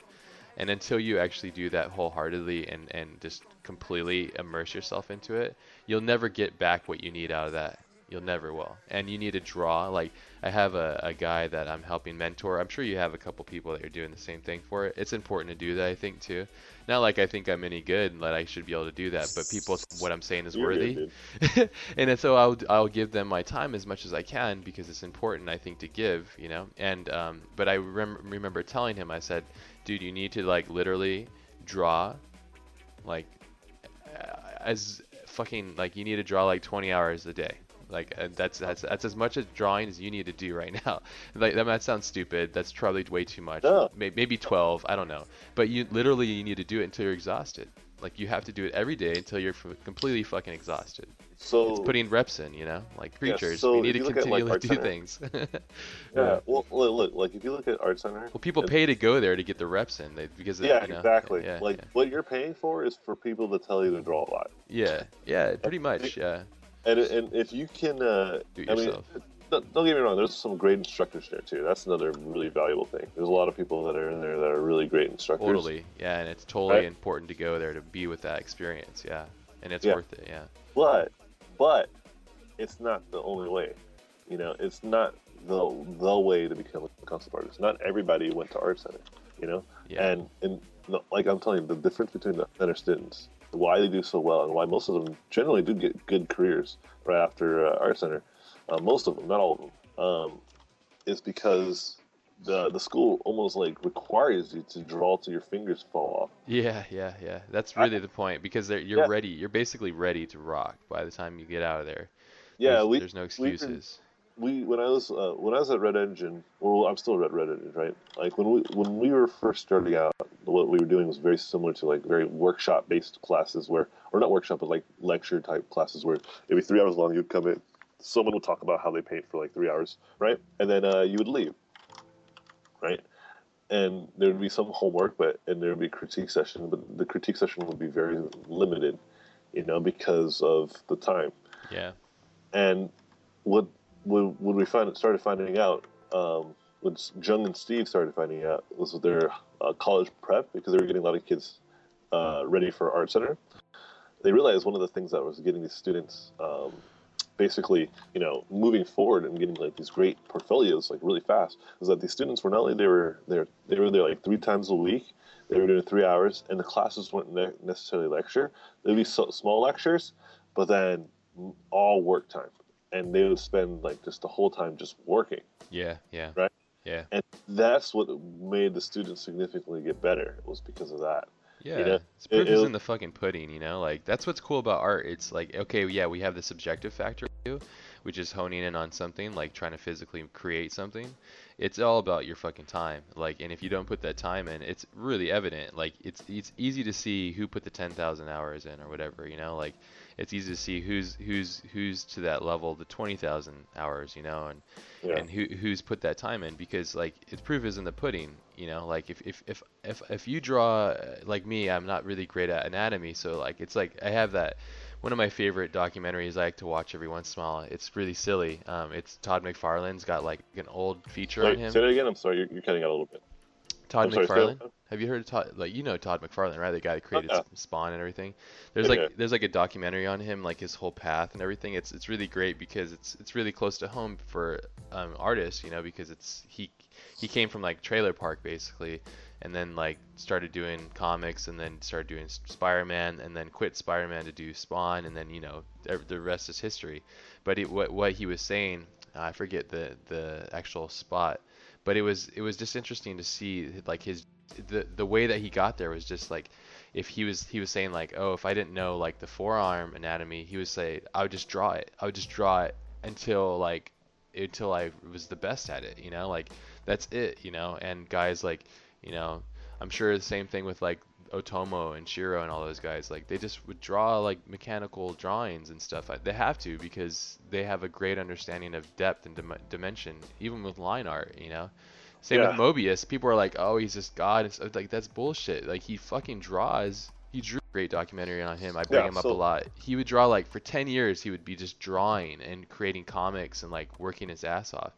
And until you actually do that wholeheartedly and, and just completely immerse yourself into it, you'll never get back what you need out of that. You'll never will. And you need to draw. Like, I have a, a guy that I'm helping mentor. I'm sure you have a couple people that you're doing the same thing for. It's important to do that, I think, too. Not like I think I'm any good and that I should be able to do that, but people, what I'm saying is
You're
worthy.
good,
and so I'll I'll give them my time as much as I can because it's important I think to give you know and um, but I rem- remember telling him I said dude you need to like literally draw like as fucking like you need to draw like 20 hours a day like uh, that's that's that's as much as drawing as you need to do right now. Like that might sound stupid. That's probably way too much.
No.
Maybe 12 I don't know. But you literally you need to do it until you're exhausted. Like you have to do it every day until you're f- completely fucking exhausted.
So
it's putting reps in, you know, like
Yeah,
creatures.
so
we need to
look at, like,
continually do
Center-
things.
yeah, well, look, like if you look at Art Center,
Well, people pay to go there to get the reps in, they, because it-
Yeah,
you know,
exactly.
Yeah,
like what you're paying for is for people to tell you to draw a lot.
yeah, yeah, yeah, pretty much, yeah.
And and if you can, uh,
Do it
I mean,
yourself.
don't don't get me wrong. There's some great instructors there too. That's another really valuable thing. There's a lot of people that are in there that are really great instructors.
Totally. Yeah, and it's totally
Right.
important to go there to be with that experience. Yeah, and it's
Yeah.
worth it. Yeah.
But but it's not the only way. You know, it's not the the way to become a concept artist. Not everybody went to art center. You know,
Yeah.
and and like I'm telling you, the difference between the center students, why they do so well, and why most of them generally do get good careers right after uh, art center. Uh, most of them, not all of them, um, is because the the school almost like requires you to draw till your fingers fall off.
Yeah, yeah, yeah. That's
I-
really the point because they're, you're
Yeah.
ready. You're basically ready to rock by the time you get out of there.
Yeah,
there's,
we
there's no excuses.
We when I was uh, when I was at Red Engine, well, I'm still at Red Engine, right? Like when we when we were first starting out, what we were doing was very similar to like very workshop based classes where, or not workshop, but like lecture type classes where it'd be three hours long. You'd come in, someone would talk about how they paint for like three hours, right? And then uh, you would leave, right? And there would be some homework, but and there would be a critique session, but the critique session would be very limited, you know, because of the time.
Yeah.
And what when, when we started finding out, um, when Jung and Steve started finding out, was their uh, college prep because they were getting a lot of kids uh, ready for art center. They realized one of the things that was getting these students um, basically, you know, moving forward and getting like these great portfolios like really fast is that these students were not only they were there they were there like three times a week. They were doing three hours, and the classes weren't ne- necessarily lecture. They'd be so, small lectures, but then all work time, and they would spend like just the whole time just working.
Yeah. Yeah.
Right.
Yeah.
And that's what made the students significantly get better. It was because of that.
Yeah,
know,
it's proof
it-
is in the fucking pudding, you know. Like that's what's cool about art. It's like okay, yeah, we have the subjective factor too, which is honing in on something, like trying to physically create something. It's all about your fucking time. Like, and if you don't put that time in, it's really evident. Like, it's it's easy to see who put the ten thousand hours in or whatever, you know. Like, it's easy to see who's who's who's to that level, the twenty thousand hours, you know, and
Yeah.
and who who's put that time in because like it's proof is in the pudding you know like if if if if, if you draw uh, like me i'm not really great at anatomy so like it's like i have that one of my favorite documentaries i like to watch every once in a while it's really silly um it's todd mcfarlane's got like an old feature on him
say that again. I'm sorry, you're, you're cutting out a little bit.
Todd
sorry,
mcfarlane
that-
have you heard of Todd? Like you know Todd McFarlane, right? The guy that created
yeah.
Spawn and everything. There's
Yeah,
like there's like a documentary on him, like his whole path and everything. It's it's really great because it's it's really close to home for um, artists, you know, because it's he he came from like trailer park basically, and then like started doing comics and then started doing Spider-Man and then quit Spider-Man to do Spawn and then you know the rest is history. But it, what what he was saying, I forget the the actual spot, but it was it was just interesting to see like his the the way that he got there was just like if he was he was saying like oh if I didn't know like the forearm anatomy he would say I would just draw it. I would just draw it until like until I was the best at it you know? Like that's it you know? And guys like you know I'm sure the same thing with like Otomo and Shirow and all those guys like they just would draw like mechanical drawings and stuff they have to because they have a great understanding of depth and dim- dimension even with line art you know same with
Yeah.
Moebius. People are like, "Oh, he's just God." It's like that's bullshit. Like he fucking draws. He drew a great documentary on him. I bring
Yeah,
him up
so-
a lot. He would draw like for 10 years. He would be just drawing and creating comics and like working his ass off.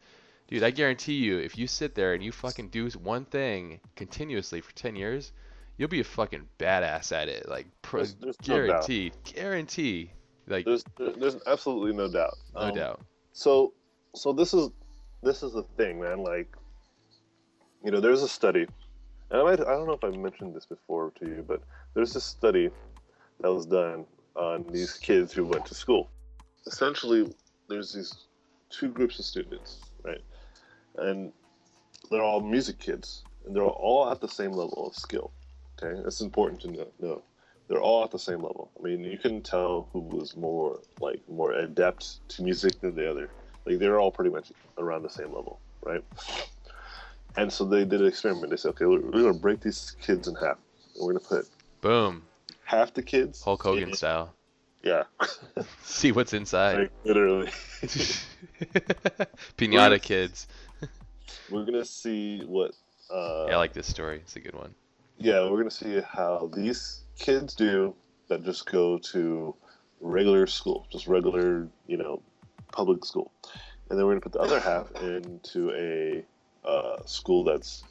Dude, I guarantee you, if you sit there and you fucking do one thing continuously for 10 years, you'll be a fucking badass at it. Like, pro-
There's- there's no
guarantee, guarantee. Like,
There's there's absolutely no doubt.
no
Um,
doubt.
So so this is this is the thing, man. Like you know, there's a study, and I might I don't know if I mentioned this before to you, but there's this study that was done on these kids who went to school. Essentially, there's these two groups of students, right? And they're all music kids, and they're all at the same level of skill. Okay, that's important to know. They're all at the same level. I mean, you can tell who was more like more adept to music than the other. Like they're all pretty much around the same level, right? And so they did an experiment. They said, okay, we're, we're going to break these kids in half. And we're going to put
Boom.
half the kids.
Hulk Hogan
in-
style.
Yeah,
See what's inside.
like, literally.
Pinata kids.
we're going to see what. Uh,
Yeah, I like this story. It's a good one.
Yeah, we're going to see how these kids do that just go to regular school, just regular, you know, public school. and then we're gonna put the other half into a uh, school that's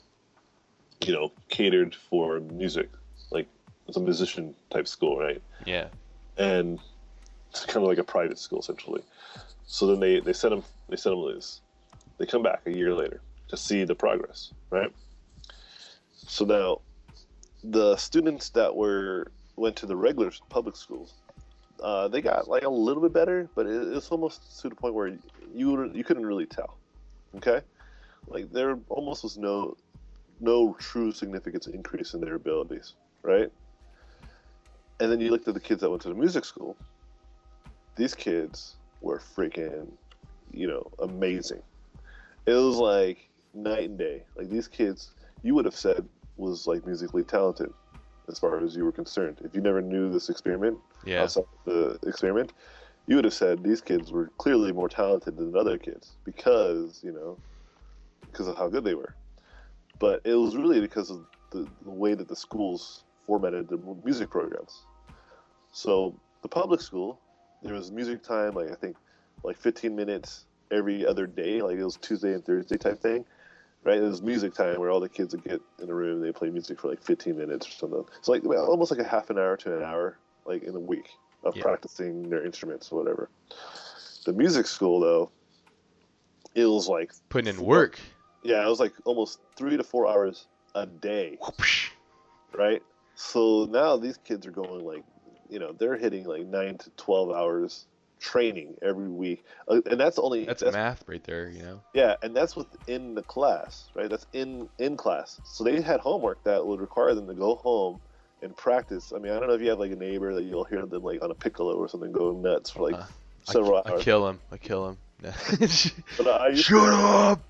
you know catered for music, like it's a musician type school, right?
Yeah.
And it's kind of like a private school essentially. So then they they set them they set them loose. They come back a year later to see the progress, right? So now the students that were went to the regular public schools, uh, they got like a little bit better, but it, it's almost to the point where you you couldn't really tell. Okay, like there almost was no no true significant increase in their abilities, right? And then you looked at the kids that went to the music school. These kids were freaking, you know, amazing. It was like night and day. Like these kids, you would have said was like musically talented, as far as you were concerned. If you never knew this experiment,
Yeah.
outside the experiment, you would have said these kids were clearly more talented than other kids because you know because of how good they were. But it was really because of the, the way that the schools formatted their music programs. So the public school, there was music time, like I think, like 15 minutes every other day, like it was Tuesday and Thursday type thing, right? It was music time where all the kids would get in a room, they play music for like 15 minutes or something. So like well, almost like a half an hour to an hour, like in a week of
Yeah.
practicing their instruments or whatever. The music school though, it was like
Putting in work.
yeah, it was like almost three to four hours a day, right? So now these kids are going like, you know, they're hitting like nine to twelve hours training every week, uh, and that's only
That's math right there, you know.
yeah, and that's within the class, right? That's in in class. So they had homework that would require them to go home and practice. I mean, I don't know if you have like a neighbor that you'll hear them like on a piccolo or something going nuts for like
Uh, I,
several
I
hours.
kill him. I kill him.
But I used
Shut
to,
up.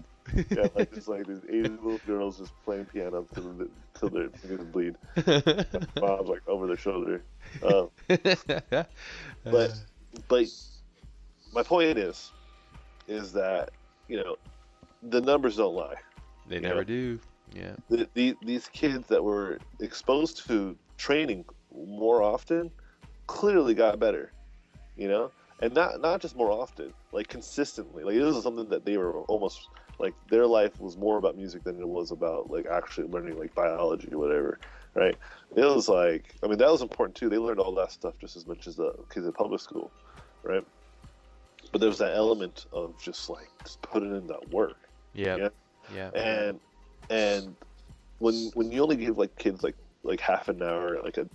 Yeah, like just like these Asian little girls just playing piano till, the- till their fingers bleed. Mom's like over their shoulder. Um, But- but my point is, is that you know, the numbers don't lie.
they never
know.
do. Yeah.
The, the, these kids that were exposed to training more often clearly got better, you know, and not not just more often, like consistently. Like this is something that they were almost like their life was more about music than it was about like actually learning like biology or whatever, right? It was like I mean that was important too. They learned all that stuff just as much as the kids at public school, right? But there was that element of just like just putting in that work
Yeah.
Yeah.
Yeah.
and and when when you only give like kids like like half an hour like a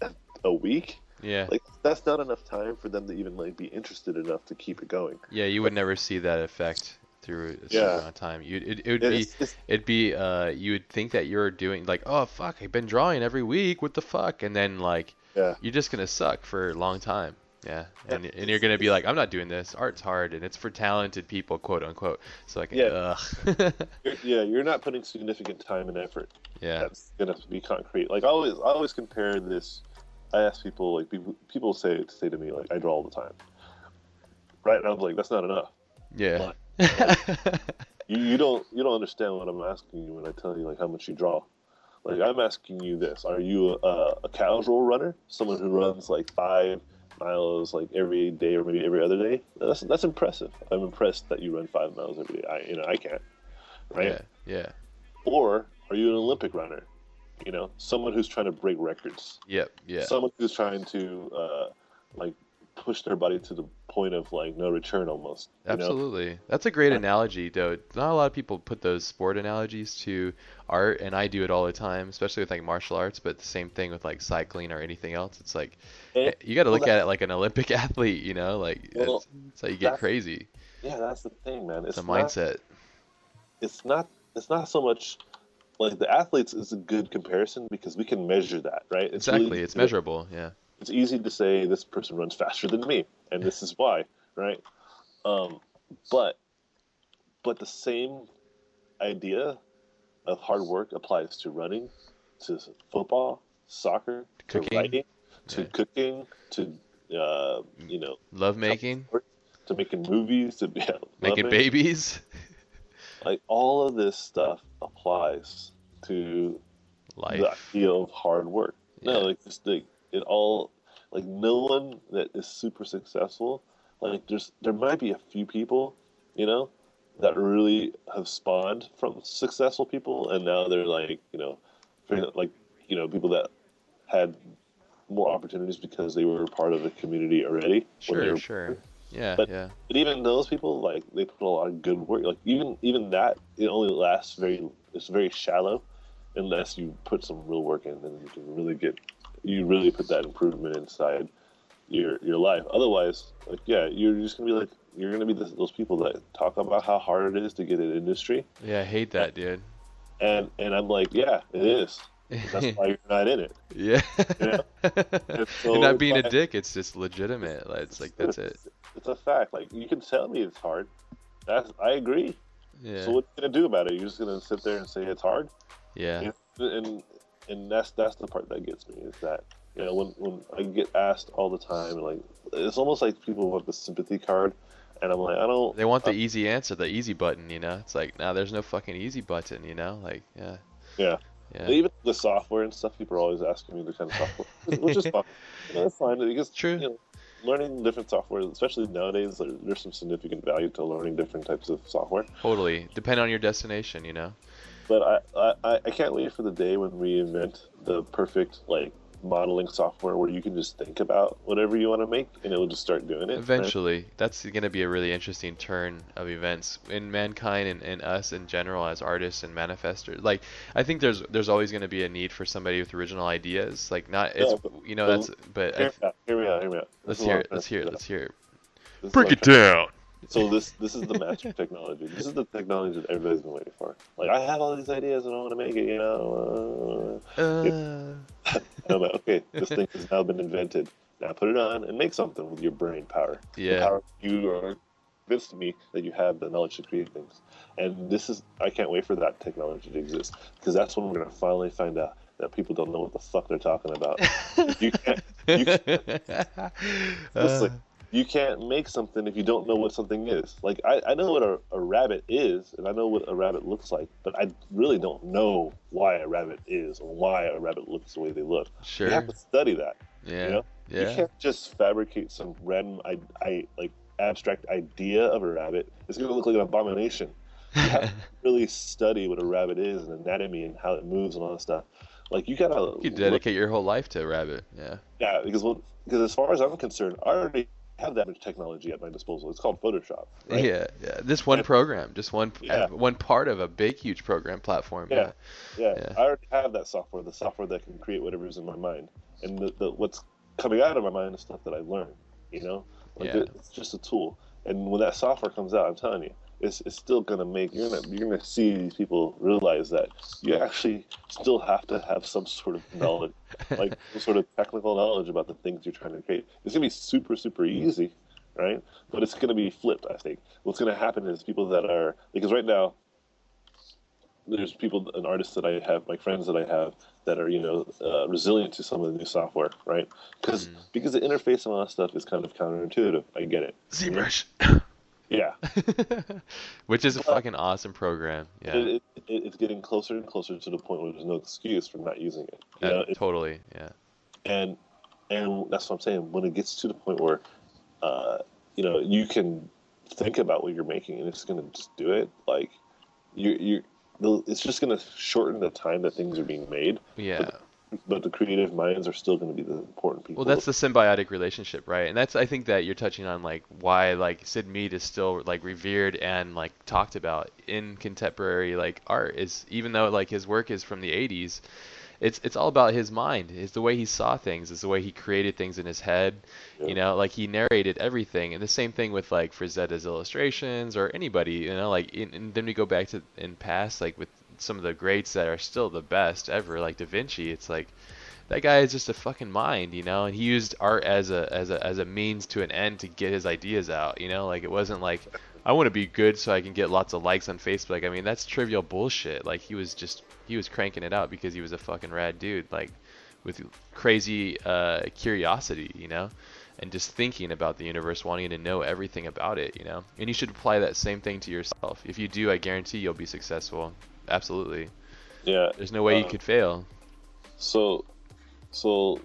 a week
Yeah.
like that's not enough time for them to even like be interested enough to keep it going
Yeah. You would never see that effect through a certain
Yeah.
amount of time. You it, it would be
it's, it's,
it'd be uh you would think that you're doing like oh fuck I've been drawing every week what the fuck? And then like
yeah.
you're just gonna suck for a long time. Yeah. And, and you're gonna be like I'm not doing this. Art's hard and it's for talented people quote unquote. So like
Yeah. you're, yeah you're not putting significant time and effort
yeah.
that's gonna be concrete. Like I always I always compare this I ask people like people people say say to me like I draw all the time. Right? And I'm like that's not enough.
Yeah
you, you don't you don't understand what I'm asking you when I tell you like how much you draw. Like I'm asking you this: Are you a, a casual runner, someone who runs like five miles like every day or maybe every other day? That's that's impressive. I'm impressed that you run five miles every day. I you know I can't, right?
yeah yeah
Or are you an Olympic runner? You know, someone who's trying to break records.
yep yeah
Someone who's trying to uh, like push their body to the point of like no return almost. You know?
Absolutely. That's a great analogy, though. Not a lot of people put those sport analogies to art, and I do it all the time, especially with like martial arts, but the same thing with like cycling or anything else. It's like
And- eh,
you got to
well,
look at it like an Olympic athlete, you know? Like
Well,
it's, it's how you get crazy.
Yeah, that's the thing, man.
It's, a
not-
mindset.
it's not it's not so much like the athletes is a good comparison because we can measure that, right? It's
Exactly.
really-
It's measurable. Yeah.
It's easy to say this person runs faster than me, and this is why, right? Um, but but the same idea of hard work applies to running, to football, soccer, to
Cooking.
writing, to
Yeah.
cooking, to uh, you know,
Love making,
to making movies, to be
making babies,
Like all of this stuff applies to
life.
the idea of hard work. No,
Yeah.
like just like it all like no one that is super successful, like there's there might be a few people, you know, that really have spawned from successful people, and now they're like you know, like you know people that had more opportunities because they were part of a community already.
Sure, sure. Yeah,
but,
yeah.
But even those people, like they put a lot of good work. Like even even that, it only lasts very. It's very shallow, unless you put some real work in, and you can really get. You really put that improvement inside your your life. Otherwise, like yeah, you're just gonna be like you're gonna be those people that talk about how hard it is to get an industry.
Yeah, I hate that, dude.
And and I'm like, yeah, it is. That's why you're not in it.
Yeah.
You know? so
you're not being
like,
a dick. It's just legitimate. It's like that's it.
It's a fact. Like you can tell me it's hard. That's I agree.
Yeah.
So what are you gonna do about it? You're just gonna sit there and say it's hard?
Yeah.
Know? And and that's that's the part that gets me is that you know when when I get asked all the time like it's almost like people want the sympathy card and I'm like I don't
They want the easy answer, the easy button, you know? It's like, nah, there's no fucking easy button, you know? Like, yeah.
Yeah.
Yeah.
Even the software and stuff, people are always asking me the kind of software, which is fine. You know, it's fine because
True.
You know, learning different software, especially nowadays, there's some significant value to learning different types of software.
Totally. Depend on your destination, you know?
But I, I, I can't wait for the day when we invent the perfect like modeling software where you can just think about whatever you want to make and it'll just start doing it.
Eventually, that's going to be a really interesting turn of events in mankind and, and us in general as artists and manifestors. Like, I think there's there's always going to be a need for somebody with original ideas. Like, not it's
Yeah, but-
you know that's but I
Hear
th-
me out. Hear me out. Hear me out.
Let's hear it. Let's hear it. Let's hear it.
this is
Break it
I'm
down.
So this this is the magic technology. This is the technology that everybody's been waiting for. Like I have all these ideas and I want to make it, you know.
Uh,
Uh, no, but okay, this thing has now been invented. Now put it on and make something with your brain power. The
yeah.
power you are convinced to me that you have the knowledge to create things. And this is I can't wait for that technology to exist because that's when we're gonna finally find out that people don't know what the fuck they're talking about. you can't you
Uh,
Listen, you can't make something if you don't know what something is. Like I, I know what a, a rabbit is and I know what a rabbit looks like, but I really don't know why a rabbit is or why a rabbit looks the way they look.
Sure, You
have to study that.
Yeah.
know? You can't just fabricate some random I, I like abstract idea of a rabbit. It's gonna look like an abomination. You have to really study what a rabbit is and anatomy and how it moves and all that stuff. Like you gotta
You dedicate your whole life to a rabbit. Yeah.
yeah, because well, because as far as I'm concerned, I already have that much technology at my disposal. It's called Photoshop. Right?
Yeah, yeah. This one
And-
program, just one
Yeah.
Uh, one part of a big, huge program platform.
Yeah. Yeah,
Yeah.
I already have that software, the software that can create whatever's in my mind, and the, the, what's coming out of my mind is stuff that I learned. You know, like
Yeah.
it- it's just a tool. And when that software comes out, I'm telling you, it's, it's still gonna make you're gonna you're gonna see these people realize that you actually still have to have some sort of knowledge, like some sort of technical knowledge about the things you're trying to create. It's gonna be super super easy, right? But it's gonna be flipped. I think what's gonna happen is people that are because right now there's people and artists that I have, my friends that I have that are you know uh, resilient to some of the new software, right? Because
Mm.
because the interface and all that stuff is kind of counterintuitive. I get it.
ZBrush.
Yeah,
Which is a fucking awesome program. Yeah.
it, it, it, it's getting closer and closer to the point where there's no excuse for not using it. You know, it-
totally. Yeah.
and and that's what I'm saying. When it gets to the point where, uh, you know, you can think about what you're making and it's gonna just do it. Like, you you, the- it's just gonna shorten the time that things are being made.
Yeah.
But the creative minds are still going to be the important people.
Well, that's the symbiotic relationship, right? And that's I think that you're touching on like why like Syd Mead is still like revered and like talked about in contemporary like art is even though like his work is from the 80s, it's it's all about his mind. It's the way he saw things, it's the way he created things in his head.
Yeah.
You know, like he narrated everything. And the same thing with like Frazetta's illustrations or anybody, you know, like in, and then we go back to in past like with some of the greats that are still the best ever like Da Vinci. It's like that guy is just a fucking mind, you know, and he used art as a as a as a means to an end to get his ideas out, you know, like it wasn't like I want to be good so I can get lots of likes on Facebook. I mean, that's trivial bullshit. Like he was just he was cranking it out because he was a fucking rad dude, like with crazy uh, curiosity, you know, and just thinking about the universe, wanting to know everything about it, you know. And you should apply that same thing to yourself. If you do, I guarantee you'll be successful. Absolutely.
yeah.
There's no way you
Uh,
could fail.
So, so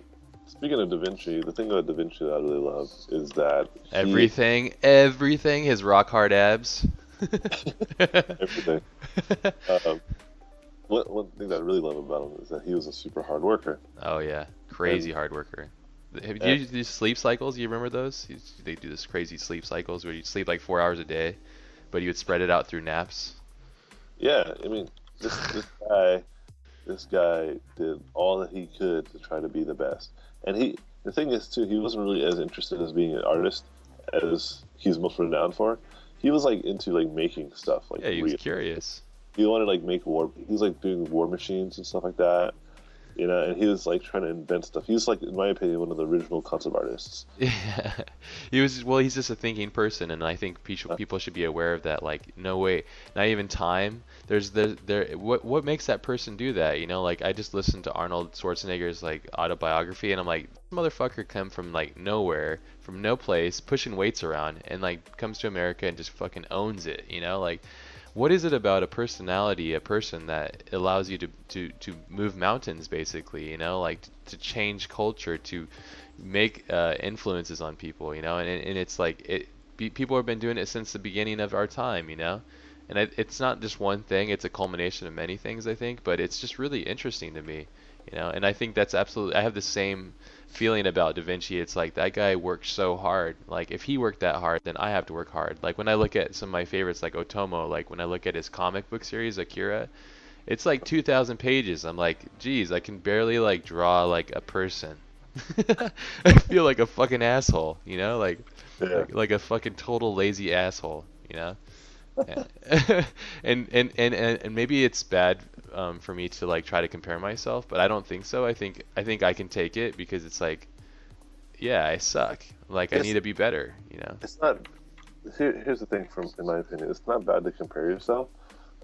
speaking of Da Vinci, the thing about Da Vinci that I really love is that he-
Everything, everything, his rock hard abs.
everything. Um, one, one thing that I really love about him is that he was a super hard worker.
oh yeah, crazy hard worker. Have you these sleep cycles? You remember those? They do this crazy sleep cycles where you sleep like four hours a day, but you would spread it out through naps.
Yeah, I mean, this this guy, this guy did all that he could to try to be the best. And he, the thing is too, he wasn't really as interested as being an artist as he's most renowned for. He was like into like making stuff, like
Yeah, he was
real-
curious.
he wanted like make war. He was like doing war machines and stuff like that. You know, and he was like trying to invent stuff. He was like, in my opinion, one of the original concept artists.
Yeah, he was. Well, he's just a thinking person, and I think people people should be aware of that. Like, no way, not even time. There's there there. What what makes that person do that? You know, like I just listened to Arnold Schwarzenegger's like autobiography, and I'm like, motherfucker come from like nowhere, from no place, pushing weights around, and like comes to America and just fucking owns it. You know, like. What is it about a personality, a person that allows you to, to, to move mountains, basically, you know, like to change culture, to make uh, influences on people, you know, and, and it's like it. People have been doing it since the beginning of our time, you know, and it, it's not just one thing; it's a culmination of many things, I think. But it's just really interesting to me, you know, and I think that's absolutely. I have the same feeling about Da Vinci. It's like that guy worked so hard. Like if he worked that hard, then I have to work hard. Like when I look at some of my favorites, like Otomo, like when I look at his comic book series, Akira, it's like 2,000 pages. I'm like, geez, I can barely like draw like a person. I feel like a fucking asshole, you know, like
Yeah.
like, like a fucking total lazy asshole, you know. and, and and and maybe it's bad um, for me to like try to compare myself, but I don't think so. I think I think I can take it because it's like, yeah, I suck. Like I need to be better, you know.
It's not. Here, here's the thing, from in my opinion, it's not bad to compare yourself.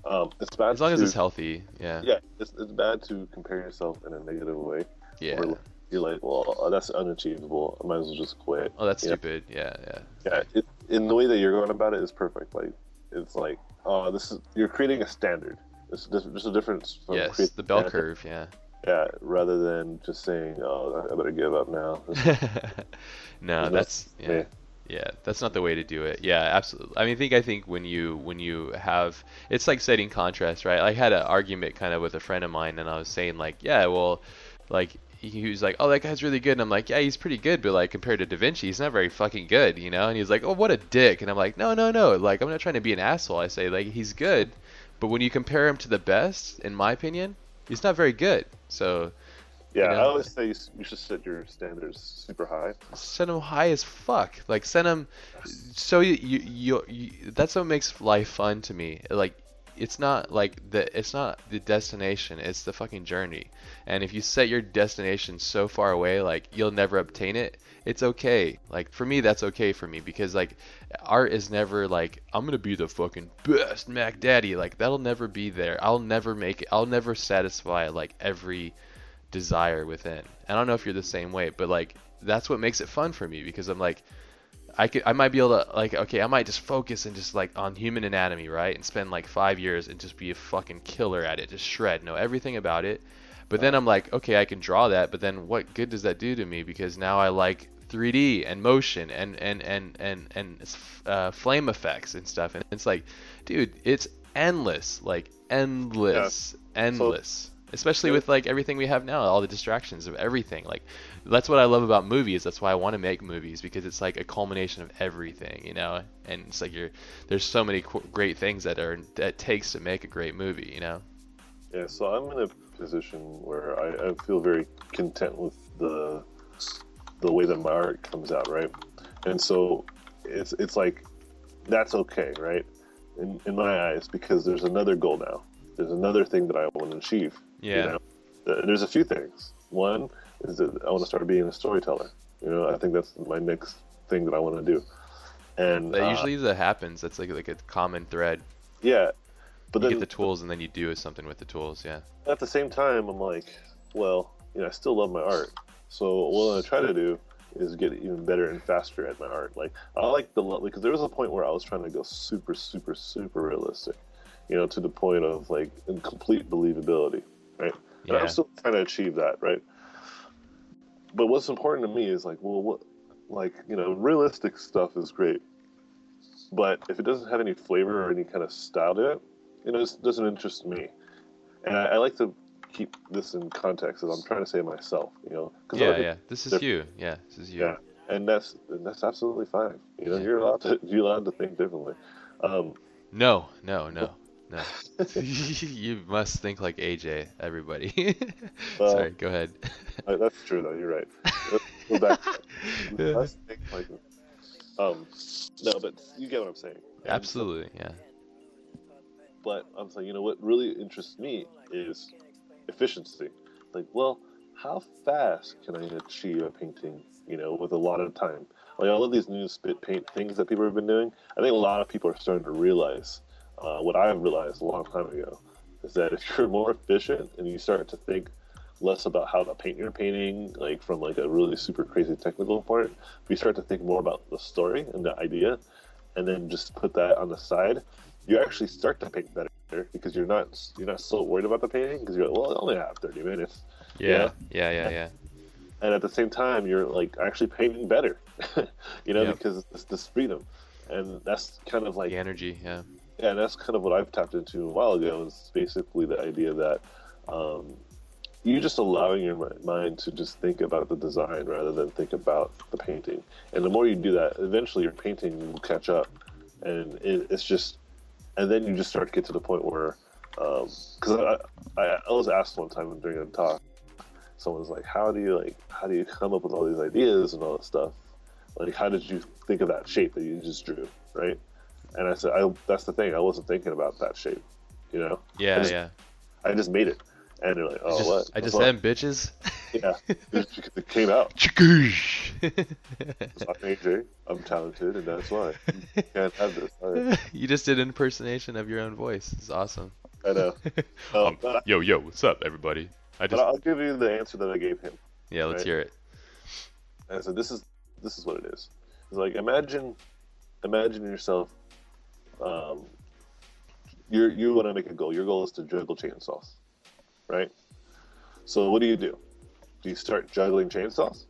Um, it's bad
As long as it's healthy, yeah.
Yeah, it's, it's bad to compare yourself in a negative way.
Yeah.
Where you're like, well, uh, that's unachievable. I might as well just quit.
Oh, that's
you know?
stupid. Yeah, yeah.
Yeah, it, in the way that you're going about it is perfect. Like, it's like, oh, this is you're creating a standard. It's just, a difference from
Yes, the bell
standard.
curve. Yeah.
Yeah, rather than just saying, oh, I better give up now.
no, that's
no-
yeah. Yeah, that's not the way to do it. Yeah, absolutely. I mean, I think I think when you when you have it's like setting contrast, right? I had an argument kind of with a friend of mine, and I was saying like, yeah, well, like he was like, oh, that guy's really good, and I'm like, yeah, he's pretty good, but like compared to Da Vinci, he's not very fucking good, you know? And he's like, oh, what a dick, and I'm like, no, no, no, like I'm not trying to be an asshole. I say like he's good, but when you compare him to the best, in my opinion, he's not very good. So
Yeah,
You know?
I always say you, should set your standards super high.
Set them high as fuck. Like set them, so you you, you you that's what makes life fun to me. Like it's not like the it's not the destination, it's the fucking journey. And if you set your destination so far away like you'll never obtain it, it's okay. Like for me that's okay for me because like art is never like I'm to be the fucking best Mac Daddy. Like that'll never be there. I'll never make it. I'll never satisfy like every desire within. I don't know if you're the same way, but like that's what makes it fun for me because I'm like I could I might be able to like okay, I might just focus and just like on human anatomy, right? And spend like 5 years and just be a fucking killer at it, just shred, know everything about it. But then I'm like, okay, I can draw that, but then what good does that do to me because now I like 3D and motion and and and and and uh, flame effects and stuff and it's like dude, it's endless, like endless, endless especially with like everything we have now all the distractions of everything like that's what i love about movies that's why i want to make movies because it's like a culmination of everything you know and it's like you're there's so many qu- great things that are that takes to make a great movie you know
Yeah, so I'm in a position where I, I feel very content with the the way that my art comes out, right? And so it's it's like that's okay, right? In in my eyes, because there's another goal now. There's another thing that I want to achieve.
Yeah
You know? There's a few things. One is that I want to start being a storyteller. You know, I think that's my next thing that I want to do. And
that
uh,
usually that happens that's like like a common thread
yeah, but
you
then
get the tools and then you do something with the tools yeah
at the same time, I'm like, well, you know, I still love my art. So what I try to do is get even better and faster at my art. Like I like the because there was a point where I was trying to go super, super, super realistic, you know, to the point of like complete believability, right? And
yeah
I'm still trying to achieve that, right? But what's important to me is like, well, what, like you know, realistic stuff is great, but if it doesn't have any flavor or any kind of style to it, you know, it doesn't interest me. And I, I like to keep this in context as I'm trying to say myself, you know.
Yeah, yeah. This is you. Yeah, this is you.
Yeah, and that's and that's absolutely fine. You know,
Yeah.
you're allowed to you're allowed to think differently. Um,
No, no, no, no. you must think like AJ, everybody.
Well-
Sorry, go ahead.
uh, that's true though. You're right. Go back.
Yeah.
Let's think like, um, no, but you get what I'm saying. And so-
Absolutely, yeah.
but I'm saying, you know, what really interests me is efficiency. Like, well, how fast can I achieve a painting, you know, with a lot of time? Like all of these new spit paint things that people have been doing, I think a lot of people are starting to realize uh, what I realized a long time ago is that if you're more efficient and you start to think less about how to paint your painting, like from like a really super crazy technical part, if you start to think more about the story and the idea, and then just put that on the side, you actually start to paint better because you're not you're not so worried about the painting because you're like, well, I only have 30 minutes,
Yeah, yeah, yeah, yeah.
and at the same time, you're like actually painting better, you know,
Yep.
because it's this freedom, and that's kind of like
The energy, yeah.
Yeah, and that's kind of what I've tapped into a while ago. Is basically the idea that um, you're just allowing your mind to just think about the design rather than think about the painting. And the more you do that, eventually your painting will catch up, and it, it's just, and then you just start to get to the point where, because I, I I was asked one time during a talk, someone's like, "How do you like, how do you come up with all these ideas and all this stuff? Like, how did you think of that shape that you just drew, right?" And I said, I, that's the thing. I wasn't thinking about that shape. You know,
Yeah,
just-
yeah.
I just made it. And they're like, oh,
just,
what?
I just
What's
am bitches.
Yeah. Because it came out.
Chikoosh.
I'm AJ. I'm talented, and that's why. You can't have this. Sorry.
you just did an impersonation of your own voice. It's awesome.
I know. Um,
Um,
but,
yo, yo, what's up, everybody? I just,
I'll give you the answer that I gave him.
yeah, let's
right.
hear it.
And I said, this is this is what it is. It's like imagine, imagine yourself. Um, you you want to make a goal. Your goal is to juggle chainsaws, right? So what do you do? Do you start juggling chainsaws?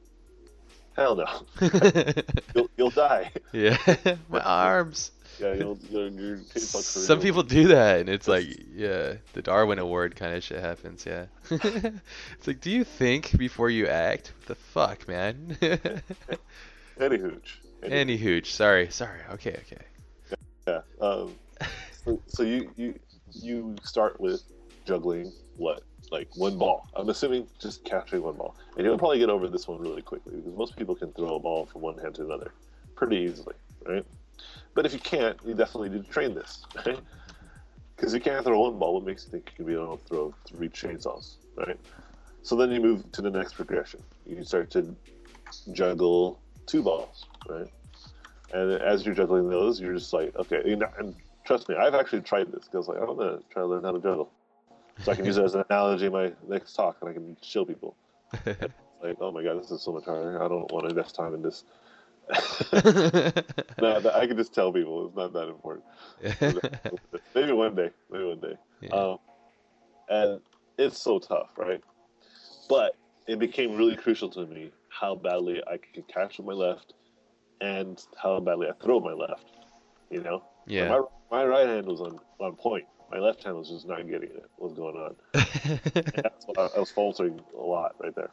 Hell no. You'll, you'll die.
yeah, my arms.
Yeah, you'll, your, your chainsaw career
Some people do that, and it's like, yeah, the Darwin Award kind of shit happens. Yeah, it's like, do you think before you act? What the fuck, man?
Any hooch. Any-
Any hooch. Sorry, sorry. Okay, okay.
Yeah. Um, so, so you you you start with juggling what like one ball. I'm assuming just capturing one ball, and you'll probably get over this one really quickly because most people can throw a ball from one hand to another pretty easily, right? But if you can't, you definitely need to train this, right? Because you can't throw one ball. What makes you think you can be able to throw three chainsaws, right? So then you move to the next progression. You start to juggle two balls, right? And as you're juggling those, you're just like, okay. You know, and trust me, I've actually tried this because like I'm gonna try to learn how to juggle, so I can use it as an analogy in my next talk, and I can show people. Like, oh my god, this is so much harder. I don't want to invest time in this. no, I can just tell people it's not that important. Maybe one day. Maybe one day.
Yeah.
Um, and it's so tough, right? But it became really crucial to me how badly I could catch with my left and how badly I throw my left. You know,
yeah.
my, my right hand was on, on point. My left hand was just not getting it. What's going on? That's what I, I was faltering a lot right there.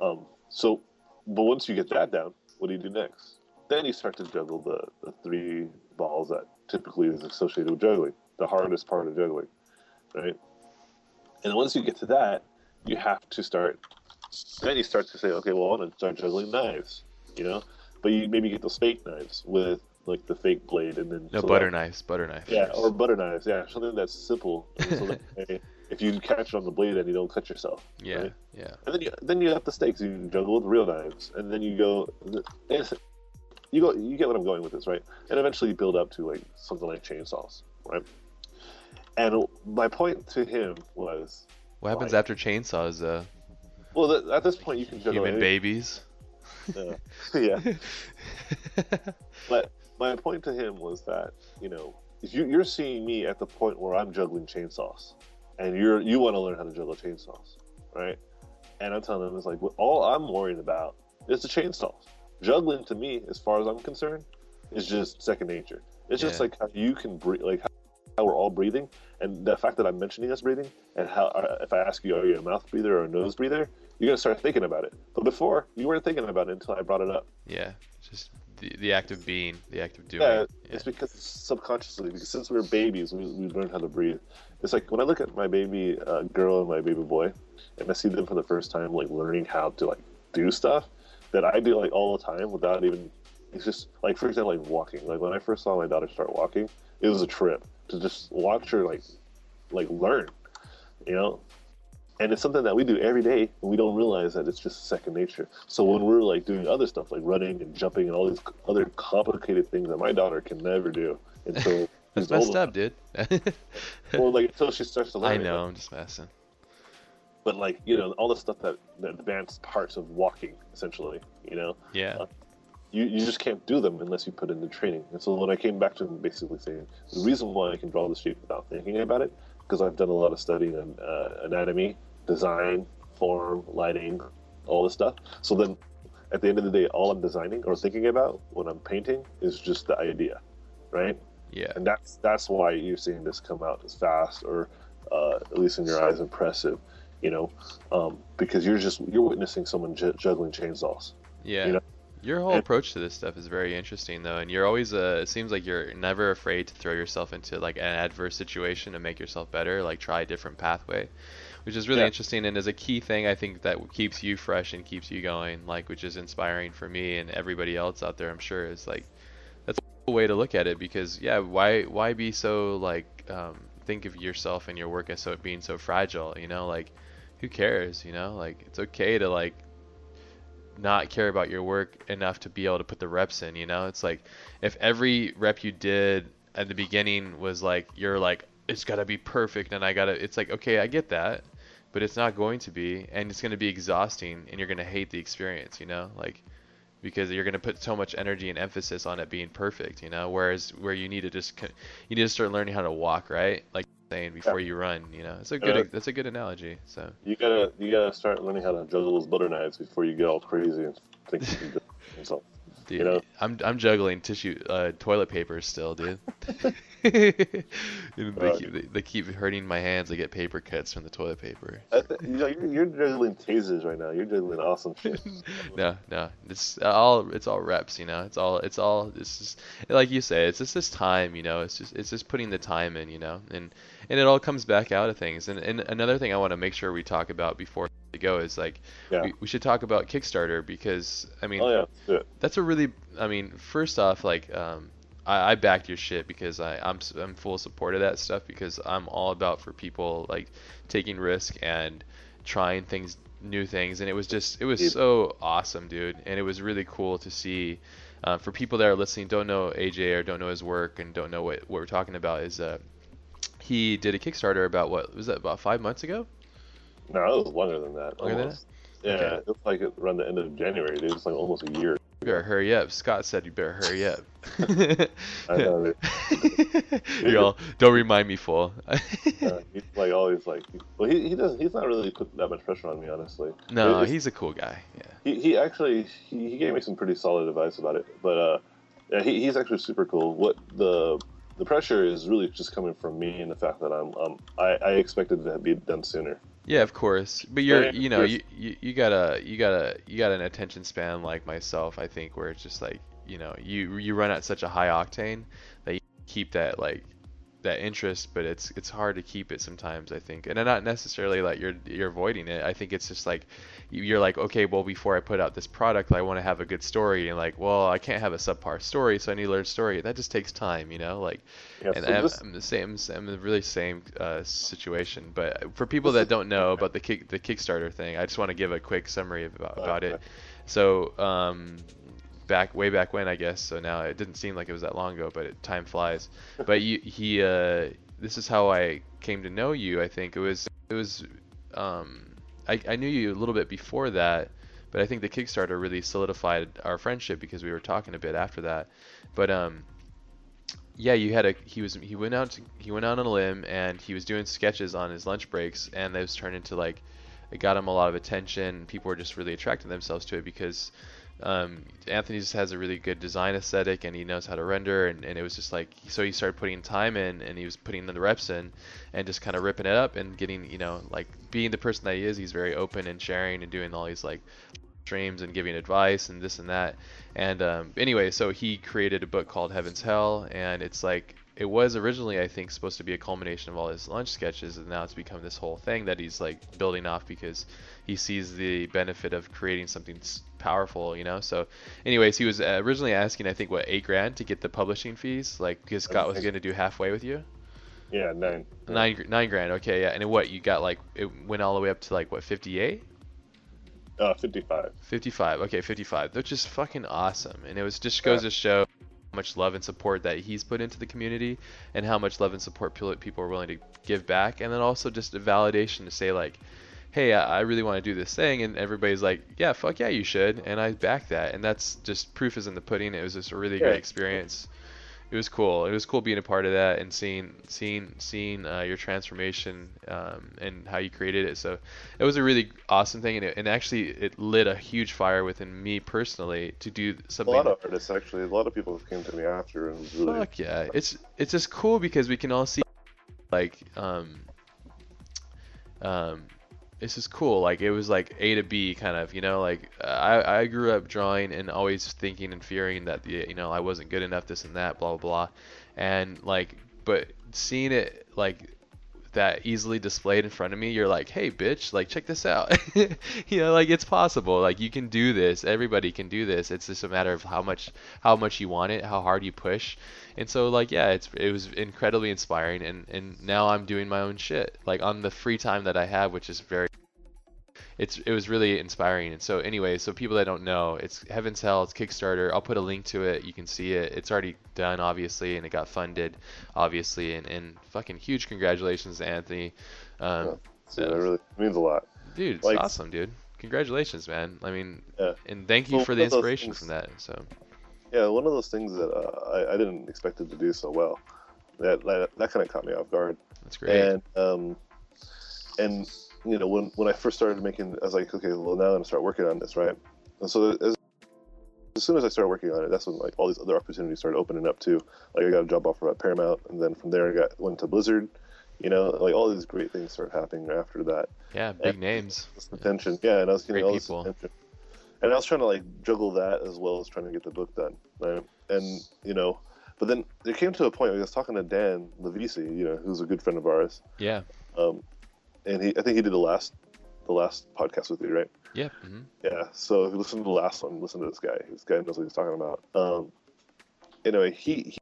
Um, so, but once you get that down, what do you do next? Then you start to juggle the, the three balls that typically is associated with juggling, the hardest part of juggling, right? And once you get to that, you have to start. Then you start to say, okay, well, I want to start juggling knives, you know. But you maybe get those fake knives with like the fake blade, and then
no
so
butter
that-
knives, butter knives.
yeah, or butter knives. Yeah, something that's simple. So that if you catch it on the blade, then you don't cut yourself.
yeah,
right?
yeah.
And then you then you have the stakes. You juggle with real knives, and then you go. You go. You get what I'm going with this, right? And eventually you build up to like something like chainsaws, right? And my point to him was,
What happens
Why?
after chainsaws? Uh,
well, th- at this point you can juggle.
human babies.
Uh, yeah. But my point to him was that you know you, you're seeing me at the point where I'm juggling chainsaws, and you're you want to learn how to juggle chainsaws, right? And I'm telling him it's like well, all I'm worried about is the chainsaws. Juggling to me, as far as I'm concerned, is just second nature. It's just like how you can breathe, like how we're all breathing, and the fact that I'm mentioning us breathing, and how uh, if I ask you, are you a mouth breather or a nose breather, you're gonna start thinking about it. But before, you weren't thinking about it until I brought it up.
Yeah, just the, the act of being, the act of doing.
Yeah,
Yeah,
it's because subconsciously, because since we were babies, we, we learned how to breathe. It's like when I look at my baby uh, girl and my baby boy, and I see them for the first time, like learning how to like do stuff that I do like all the time without even. It's just like, for example, like walking. Like when I first saw my daughter start walking, it was a trip to just watch her like, like learn, you know. And it's something that we do every day, and we don't realize that it's just second nature. So when we're like doing other stuff, like running and jumping and all these other complicated things that my daughter can never do until
That's messed up, dude.
well, like until she starts to learn.
I
it.
know, I'm just messing.
But like you know, all the stuff that the advanced parts of walking, essentially, you know,
Yeah,
Uh, you, you just can't do them unless you put in the training. And so when I came back to them basically saying the reason why I can draw the shape without thinking about it, because I've done a lot of studying on uh, anatomy, design, form, lighting, all this stuff. So then, at the end of the day, all I'm designing or thinking about when I'm painting is just the idea, right?
yeah,
and that's that's why you're seeing this come out as fast or uh, at least in your eyes impressive you know um, because you're just you're witnessing someone ju- juggling chainsaws
yeah.
you know,
Your whole approach to this stuff is very interesting, though, and you're always uh, it seems like you're never afraid to throw yourself into like an adverse situation to make yourself better, like try a different pathway, which is really
Yeah.
interesting and is a key thing I think that keeps you fresh and keeps you going, like which is inspiring for me and everybody else out there. I'm sure is like that's a cool way to look at it because yeah, why why be so like um, think of yourself and your work as so being so fragile, you know, like who cares, you know, like it's okay to like not care about your work enough to be able to put the reps in, you know? It's like if every rep you did at the beginning was like you're like it's got to be perfect and I got to it's like okay, I get that, but it's not going to be and it's going to be exhausting and you're going to hate the experience, you know? Like because you're going to put so much energy and emphasis on it being perfect, you know? Whereas where you need to just you need to start learning how to walk, right? Like saying before you run, you know. It's a good
Yeah.
that's a good analogy. So
you gotta you gotta start learning how to juggle those butter knives before you get all crazy and think you can do it yourself
Dude,
You know?
I'm I'm juggling tissue, uh, toilet paper still, dude. They, keep, they, they keep hurting my hands. I get paper cuts from the toilet paper.
Th- you know, you're, you're juggling tasers right now you're juggling awesome shit
no, no, it's all it's all reps, you know. It's all it's all this is like you say. It's just this time, you know. It's just it's just putting the time in, you know, and and it all comes back out of things. And and another thing I want to make sure we talk about before we go is like
yeah
we, we should talk about Kickstarter because I mean
oh yeah let's do it.
that's a really i mean first off like um I, I backed your shit because I, I'm I'm full support of that stuff because I'm all about for people like taking risk and trying things new things and it was just it was so awesome dude and it was really cool to see uh, for people that are listening don't know AJ or don't know his work and don't know what, what we're talking about is uh he did a Kickstarter about what was that about five months ago
no it was longer than that
Longer than
almost. yeah
Okay.
it was like around the end of January dude it's like almost a year
you better hurry up Scott said you better hurry up
I know it.
You're all, don't remind me, fool.
Uh, he's like always like well he, he doesn't he's not really put that much pressure on me honestly
no, he's a cool guy. Yeah.
he, he actually he, he gave me some pretty solid advice about it but uh yeah, he, he's actually super cool what the the pressure is really just coming from me and the fact that i'm um i, I expected it to be done sooner
Yeah, of course. But you're,
Yeah,
you know, you, you, you gotta, you gotta, you got an attention span like myself. I think where it's just like, you know, you you run at such a high octane that you keep that like that interest, but it's it's hard to keep it sometimes. I think, and not necessarily like you're you're avoiding it. I think it's just like you- you're like, okay, well, before I put out this product, I want to have a good story, and like, well, I can't have a subpar story, so I need to learn story. That just takes time, you know, like.
yeah
and
so
I'm,
this,
I'm the same. I'm the really same uh, situation. But for people that don't know about the kick, the Kickstarter thing, I just want to give a quick summary about, about it. So, um, back way back when, I guess. So now it didn't seem like it was that long ago, but it, time flies. But you, he, uh, this is how I came to know you. I think it was, it was, um, I, I knew you a little bit before that, but I think the Kickstarter really solidified our friendship because we were talking a bit after that. But um, yeah, you had a he was he went out to, he went out on a limb and he was doing sketches on his lunch breaks and those turned into like it got him a lot of attention. People were just really attracting themselves to it because um, Anthony just has a really good design aesthetic and he knows how to render and, and it was just like so he started putting time in and he was putting the reps in and just kind of ripping it up and getting you know like being the person that he is he's very open and sharing and doing all these like streams and giving advice and this and that. And um, anyway so he created a book called Heaven's Hell and it's like it was originally I think supposed to be a culmination of all his lunch sketches and now it's become this whole thing that he's like building off because he sees the benefit of creating something powerful, you know. So, anyways, he was uh, originally asking, I think, what eight grand to get the publishing fees, like because Scott was going to do halfway with you.
Yeah, nine.
Nine, nine grand. Okay, yeah. And what you got? Like it went all the way up to like what, fifty-eight?
Uh, 55.
55. Okay, 55. Which is fucking awesome. And it was just goes to show how much love and support that he's put into the community and how much love and support people are willing to give back and then also just a validation to say like hey, I really want to do this thing, and everybody's like, yeah, fuck yeah, you should, and I back that, and that's just proof is in the pudding. It was just a really yeah. great experience. It was cool. It was cool being a part of that and seeing seeing seeing uh, your transformation um, and how you created it. So it was a really awesome thing, and, it, and actually it lit a huge fire within me personally to do something.
A lot of artists actually, a lot of people have came to me after and really.
Fuck yeah! It's it's just cool because we can all see like um um this is cool. Like it was like A to B kind of, you know, like uh, I, I grew up drawing and always thinking and fearing that the you know I wasn't good enough, this and that, blah blah blah, and like but seeing it like that easily displayed in front of me, you're like, hey, bitch, like, check this out. you know, like, it's possible. Like, you can do this. Everybody can do this. It's just a matter of how much, how much you want it, how hard you push. And so, like, yeah, it's it was incredibly inspiring. And and now I'm doing my own shit, like on the free time that I have, which is very it's it was really inspiring. And so anyway, so people that don't know, it's Heaven's Hell, it's Kickstarter. I'll put a link to it. You can see it. It's already done, obviously, and it got funded, obviously. And, and fucking huge congratulations to Anthony. Um,
yeah, so that really means a lot.
Dude, it's like, awesome, dude. Congratulations, man. I mean, yeah. and thank you well, for the inspiration from that. So.
Yeah, one of those things that uh, I, I didn't expect it to do so well. That that, that kind of caught me off guard.
That's great.
And um, and you know, when when I first started making, I was like, okay, well now I'm gonna start working on this, right? And so as, as soon as I started working on it, that's when like all these other opportunities started opening up too. Like I got a job offer at Paramount, and then from there I got went to Blizzard. You know, like all these great things started happening after that.
Yeah, big and
names. Attention, yeah, and I was getting all this people. attention. And I was trying to like juggle that as well as trying to get the book done, right? And you know, but then it came to a point. I was talking to Dan LuVisi, you know, who's a good friend of ours.
Yeah.
Um, and he I think he did the last the last podcast with you, right?
Yeah. Mm-hmm.
Yeah. So if you listen to the last one, listen to this guy. This guy knows what he's talking about. Um, anyway, he, he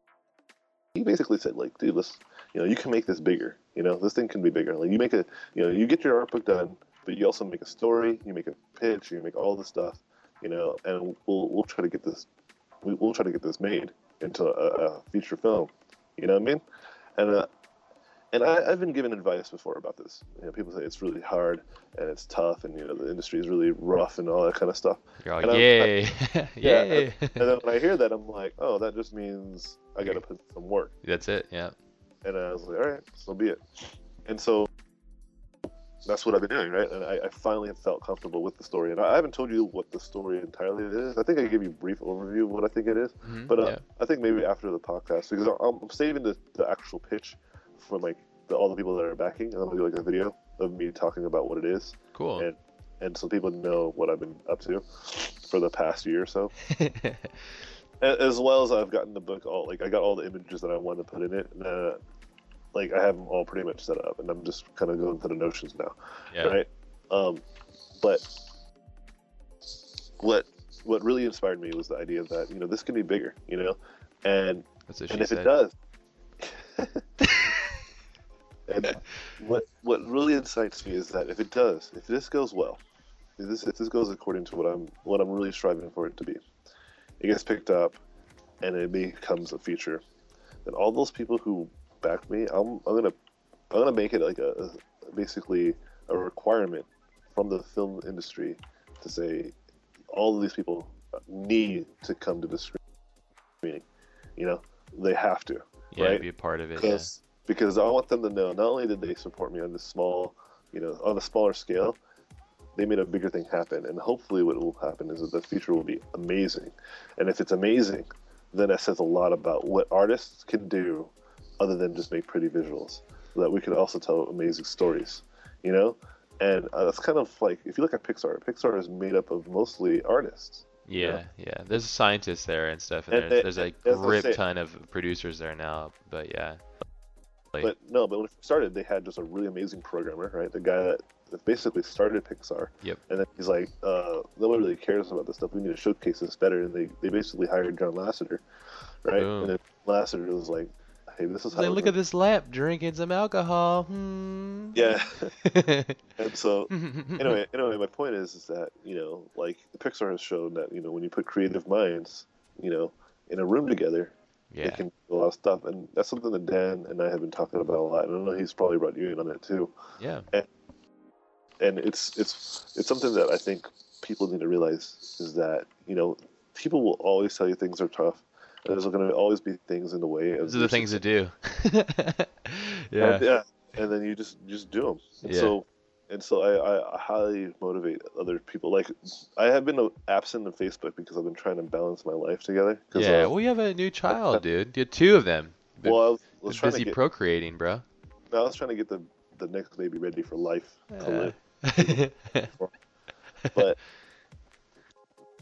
he basically said like, dude, let's you know you can make this bigger. You know, this thing can be bigger. Like you make a you know you get your art book done, but you also make a story, you make a pitch, you make all this stuff. You know, and we'll we'll try to get this we, will try to get this made into a, a feature film. You know what I mean? And uh, and I, have been given advice before about this. You know, people say it's really hard and it's tough, and you know the industry is really rough and all that kind of stuff.
You're like, yay,
I, yeah. and, and then when I hear that, I'm like, oh, that just means I got to put some work.
That's it, yeah.
And I was like, all right, so be it. And so that's what I've been doing, right? And I, I finally have felt comfortable with the story. And I, I, haven't told you what the story entirely is. I think I gave you a brief overview of what I think it is. Mm-hmm, but uh, yeah. I think maybe after the podcast, because I'm, I'm saving the, the actual pitch for like the, all the people that are backing. I'm gonna do like a video of me talking about what it is.
Cool.
And and so people know what I've been up to for the past year or so. as well as I've gotten the book all like I got all the images that I wanted to put in it. And, uh, like I have them all pretty much set up, and I'm just kind of going through the notions now.
Yeah.
Right. Um, but what what really inspired me was the idea that you know this can be bigger, you know, and and if said. it does. And what what really incites me is that if it does, if this goes well, if this if this goes according to what I'm what I'm really striving for it to be, it gets picked up, and it becomes a feature. Then all those people who back me, I'm I'm gonna I'm gonna make it like a, a basically a requirement from the film industry to say all of these people need to come to the screening. You know, they have to.
Yeah,
right?
be a part of it. Yeah
because I want them to know not only did they support me on this small, you know, on a smaller scale, they made a bigger thing happen. And hopefully, what will happen is that the future will be amazing. And if it's amazing, then that says a lot about what artists can do other than just make pretty visuals. So that we can also tell amazing stories, you know? And uh, that's kind of like, if you look at Pixar, Pixar is made up of mostly artists.
Yeah, yeah. There's scientists there and stuff, and,
And
there's,
they-
there's a grip ton of producers there now. But yeah,
But no, but when it started, they had just a really amazing programmer, right? The guy that, that basically started Pixar.
Yep.
And then he's like, uh, nobody really cares about this stuff. We need to showcase this better. And they, they basically hired John Lasseter, right?
Boom.
And then Lasseter was like, hey, this is how.
Like, look at this lamp drinking some alcohol. Hmm.
Yeah. and so anyway, anyway, my point is, is that you know, like Pixar has shown that you know when you put creative minds, you know, in a room together,
yeah.
do a lot of stuff, and that's something that Dan and I have been talking about a lot. And I know he's probably brought you in on it too.
Yeah.
And it's it's it's something that I think people need to realize is that you know people will always tell you things are tough. and There's going to always be things in the way. Of
Those are the things to do.
And,
yeah.
yeah, and then you just just do them. And
Yeah.
So and so I, I highly motivate other people. Like I have been absent on Facebook because I've been trying to balance my life together.
Yeah.
uh,
Well, you have a new child, dude. You have two of them. Been
well, I was, was trying to
busy
get.
procreating, bro.
I was trying to get the the next baby ready for life.
Yeah.
But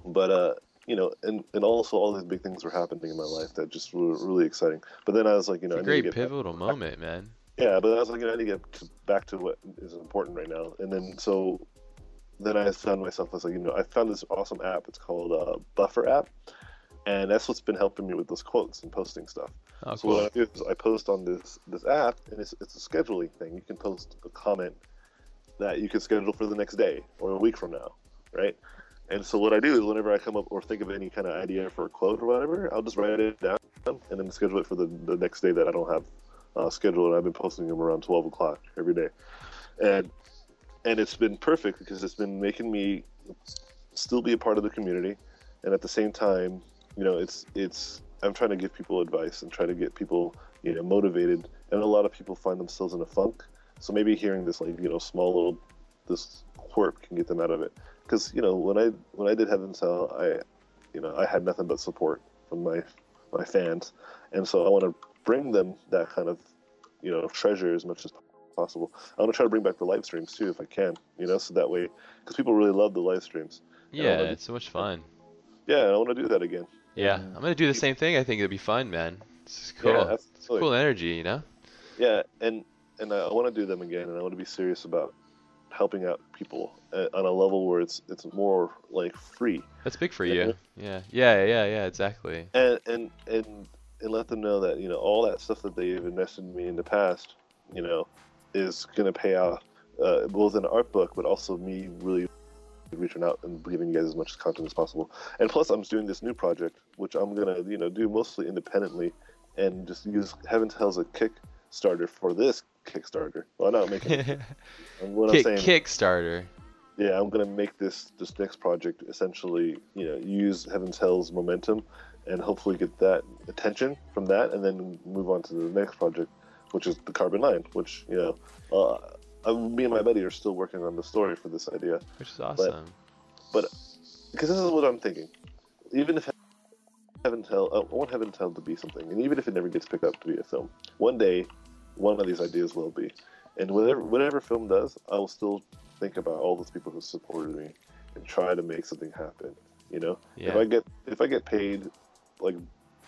but uh you know and and also all these big things were happening in my life that just were really exciting. But then I was like, you know,
It's a
I to
great pivotal moment, man.
Yeah, but I was like, I need to get to, back to what is important right now. And then so then I found myself, I was like, you know, I found this awesome app. It's called uh, Buffer app. And that's what's been helping me with those quotes and posting stuff.
Oh,
So what. I do is I post on this this app, and it's it's a scheduling thing. You can post a comment that you can schedule for the next day or a week from now, right? And so what I do is whenever I come up or think of any kind of idea for a quote or whatever, I'll just write it down and then schedule it for the, the next day that I don't have uh, scheduled. And I've been posting them around 12 o'clock every day, and and it's been perfect because it's been making me still be a part of the community, and at the same time, you know, it's it's I'm trying to give people advice and try to get people you know motivated, and a lot of people find themselves in a funk. So maybe hearing this like you know small little this quirk can get them out of it. Because you know when I when I did Heaven Hell, I you know I had nothing but support from my my fans, and so I want to bring them that kind of you know treasure as much as possible. I want to try to bring back the live streams too if I can, you know, so that way because people really love the live streams.
Yeah,
wanna-
it's so much fun.
Yeah, I want to do that again.
Yeah, I'm gonna do the same thing. I think it'd be fun, man. It's cool.
Yeah,
it's cool energy, you know.
Yeah, and and I want to do them again, and I want to be serious about helping out people uh, on a level where it's it's more like free,
That's big for
Yeah.
you. Yeah, yeah, yeah, yeah. Exactly.
and and and and let them know that you know all that stuff that they've invested in me in the past, you know, is gonna pay out uh, both in the art book, but also me really reaching out and giving you guys as much content as possible. And plus, I'm doing this new project, which I'm gonna you know do mostly independently, and just use Heaven's Hell's a Kickstarter for this Kickstarter. Well, not making. it. what I'm
Kick,
saying.
Kickstarter.
Yeah, I'm gonna make this this next project essentially, you know, use Heaven's Hell's momentum, and hopefully get that attention from that, and then move on to the next project, which is the Carbon Line, which you know, uh, uh, me and my buddy are still working on the story for this idea,
Which is awesome.
But because this is what I'm thinking. Even if Heaven's Hell, uh, I want Heaven's Hell to be something, and even if it never gets picked up to be a film, one day, one of these ideas will be, and whatever whatever film does, I will still think about all those people who supported me and try to make something happen. You know, if I get if I get paid, like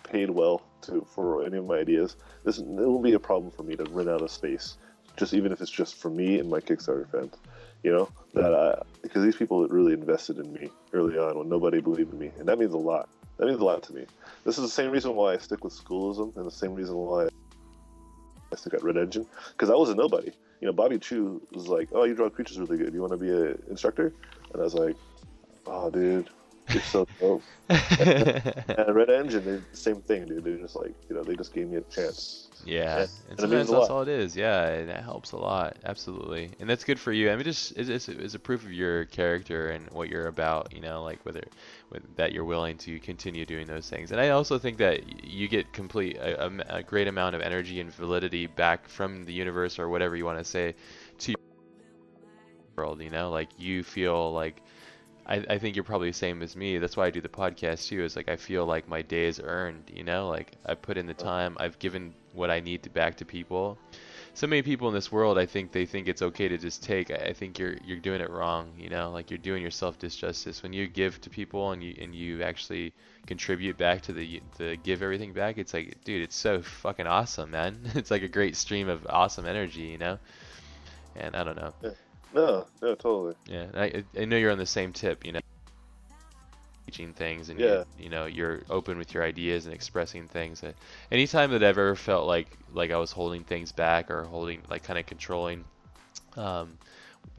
paid well to for any of my ideas, this it won't be a problem for me to run out of space. Just even if it's just for me and my Kickstarter fans, you know that I because these people really invested in me early on when nobody believed in me, and that means a lot. That means a lot to me. This is the same reason why I stick with schoolism, and the same reason why I stick at Red Engine because I was a nobody. You know, Bobby Chiu was like, "Oh, you draw creatures really good. You want to be an instructor?" And I was like, "Oh, dude, you're so dope." and Red Engine, they the same thing, dude. They're just like, you know, they just gave me a chance.
Yeah,
And-
and
and it means
sometimes that's all it is. Yeah, and that helps a lot. Absolutely, and that's good for you. I mean, just it's, it's, it's a proof of your character and what you're about. You know, like whether with, that you're willing to continue doing those things. And I also think that you get complete a, a- a great amount of energy and validity back from the universe or whatever you want to say to your world, you know? Like you feel like I, I think you're probably the same as me. That's why I do the podcast too. Is like I feel like my day is earned, you know? Like I put in the time, I've given what I need to back to people. So many people in this world, I think they think it's okay to just take. I I think you're you're doing it wrong, you know? Like you're doing yourself disjustice when you give to people and you and you actually contribute back to the the give everything back. It's like, dude, it's so fucking awesome, man. It's like a great stream of awesome energy, you know? And I don't know.
No, no, totally.
Yeah, I I know you're on the same tip, you know, teaching things and
Yeah.
you, you know you're open with your ideas and expressing things. Uh, Anytime that I've ever felt like like I was holding things back or holding like kind of controlling um,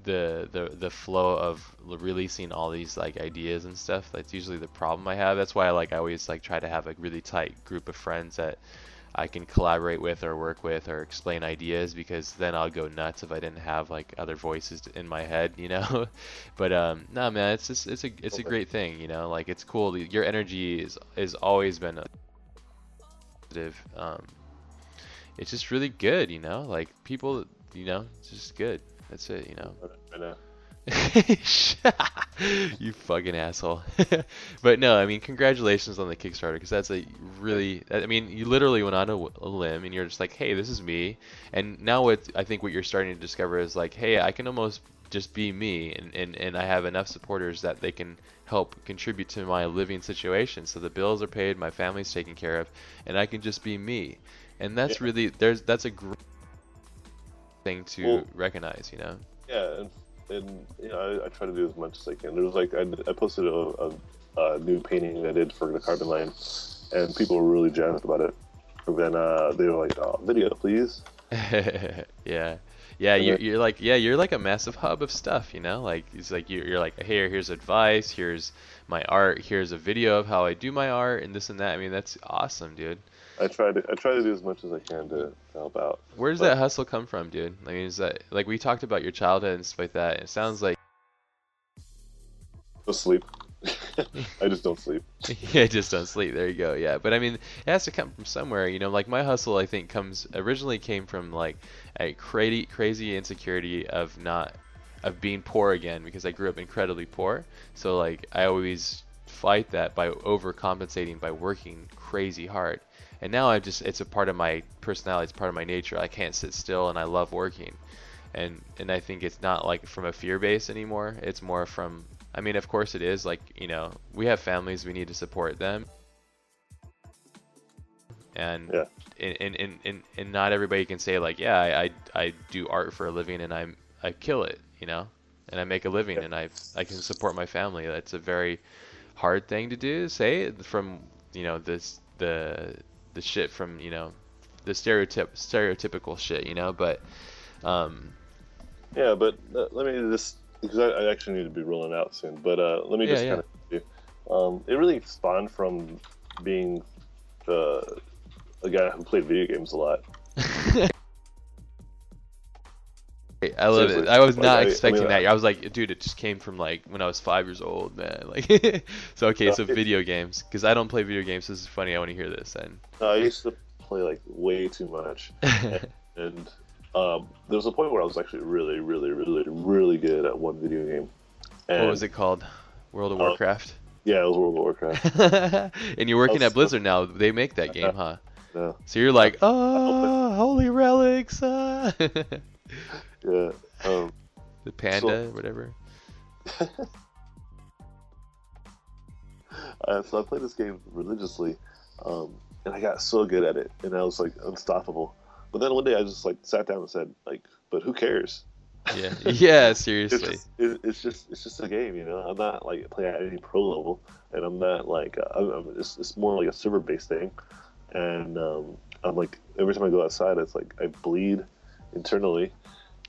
the the the flow of releasing all these like ideas and stuff, that's usually the problem I have. That's why I like I always like try to have a really tight group of friends that I can collaborate with or work with or explain ideas because then I'll go nuts if I didn't have like other voices in my head, you know. but um, no, man, it's just it's a it's a great thing, you know. Like it's cool. Your energy is is always been positive. Um, it's just really good, you know. Like people, you know, it's just good. That's it, you know. You fucking asshole. but no, I mean, congratulations on the Kickstarter because that's a really, I mean, you literally went on a limb and you're just like, hey, this is me. And now what I think what you're starting to discover is like, hey, I can almost just be me and, and, and I have enough supporters that they can help contribute to my living situation. So the bills are paid, my family's taken care of, and I can just be me. And that's
Yeah.
really, there's, that's a great thing to
Well-
recognize, you know?
Yeah, and, you know, I, I try to do as much as I can. There was like I, I posted a, a, a new painting I did for the carbon line, and people were really jazzed about it. And then uh, they were like, "Oh, video, please."
yeah yeah you're, you're like yeah you're like a massive hub of stuff you know like it's like you're, you're like here here's advice here's my art here's a video of how i do my art and this and that i mean that's awesome dude
I try to I try to do as much as I can to, help out.
where does
But-
that hustle come from dude i mean is that like we talked about your childhood and stuff like that it sounds like
sleep. I just don't sleep.
yeah, I just don't sleep. There you go. Yeah, but I mean, it has to come from somewhere. You know, like my hustle, I think comes originally came from like a crazy, crazy insecurity of not of being poor again because I grew up incredibly poor. So like I always fight that by overcompensating by working crazy hard. And now I just it's a part of my personality. It's part of my nature. I can't sit still, and I love working. And and I think it's not like from a fear base anymore. It's more from I mean, of course it is. Like, you know, we have families, we need to support them. And
Yeah.
and, and, and, and, not everybody can say like, yeah, I, I, I do art for a living and I'm I kill it, you know, and I make a living
Yeah.
and I I can support my family. That's a very hard thing to do. Say from you know this the the shit from you know the stereotype stereotypical shit, you know. But um,
Yeah, but uh, let me just because I, I actually need to be rolling out soon. But uh, let me
Yeah,
just
yeah.
kind of. Um, it really spawned from being the a guy who played video games a lot.
I love it. I was
like,
not
I- I
expecting
mean,
that. I was like, dude, it just came from like when I was five years old, man. Like, so okay, so
No,
video games, because I don't play video games. This is funny. I want to hear this. And
Uh, I used to play like way too much, and um, there was a point where I was actually really, really, really, really good at one video game. And,
what was it called? World of
Oh.
Warcraft.
Yeah, it was World of Warcraft.
and you're working
Oh,
at Blizzard now. They make that game, huh?
yeah,
So you're like, oh, holy relics, uh.
Yeah. Um,
the panda, whatever.
uh, so I played this game religiously, um, and I got so good at it, and I was like unstoppable. But then one day I just like sat down and said, like, but who cares?
Yeah, yeah,
It's
seriously.
just, it, it's just, it's just a game, you know. I'm not like playing at any pro level, and I'm not like, uh, I'm, I'm, it's, it's more like a server based thing. And um, I'm like, every time I go outside, it's like I bleed internally,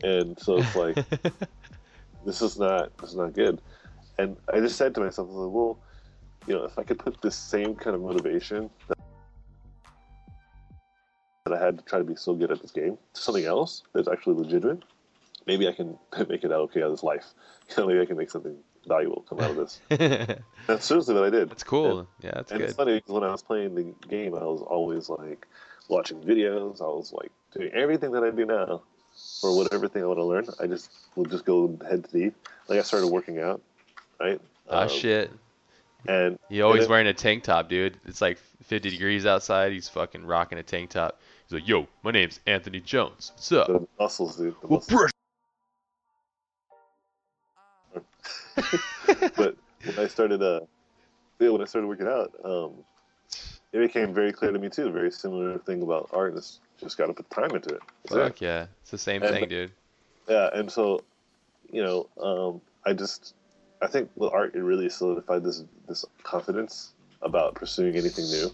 and so it's like, this is not, this is not good. And I just said to myself, like, well, you know, if I could put this same kind of motivation that I had to try to be so good at this game to something else that's actually legitimate, maybe I can make it out okay out of this life. You know, maybe I can make something valuable come out of this. That's seriously what I did.
That's cool. Yeah, that's
And
good.
it's funny because when I was playing the game, I was always like watching videos. I was like doing everything that I do now, for whatever thing I want to learn, I just will just go head to deep. Like I started working out, right?
Ah
Um,
shit.
And
He always
then-
wearing a tank top, dude. It's like 50 degrees outside. He's fucking rocking a tank top. He's like, "Yo, my name's Anthony Jones. What's up?"
the muscles, dude. The muscles. but when I started uh yeah, when I started working out, um it became very clear to me too, very similar thing about art just gotta put time into it. That's it.
Fuck yeah, it's the same
And-
thing, dude.
Yeah, and so you know, um I just I think with art it really solidified this this confidence about pursuing anything new.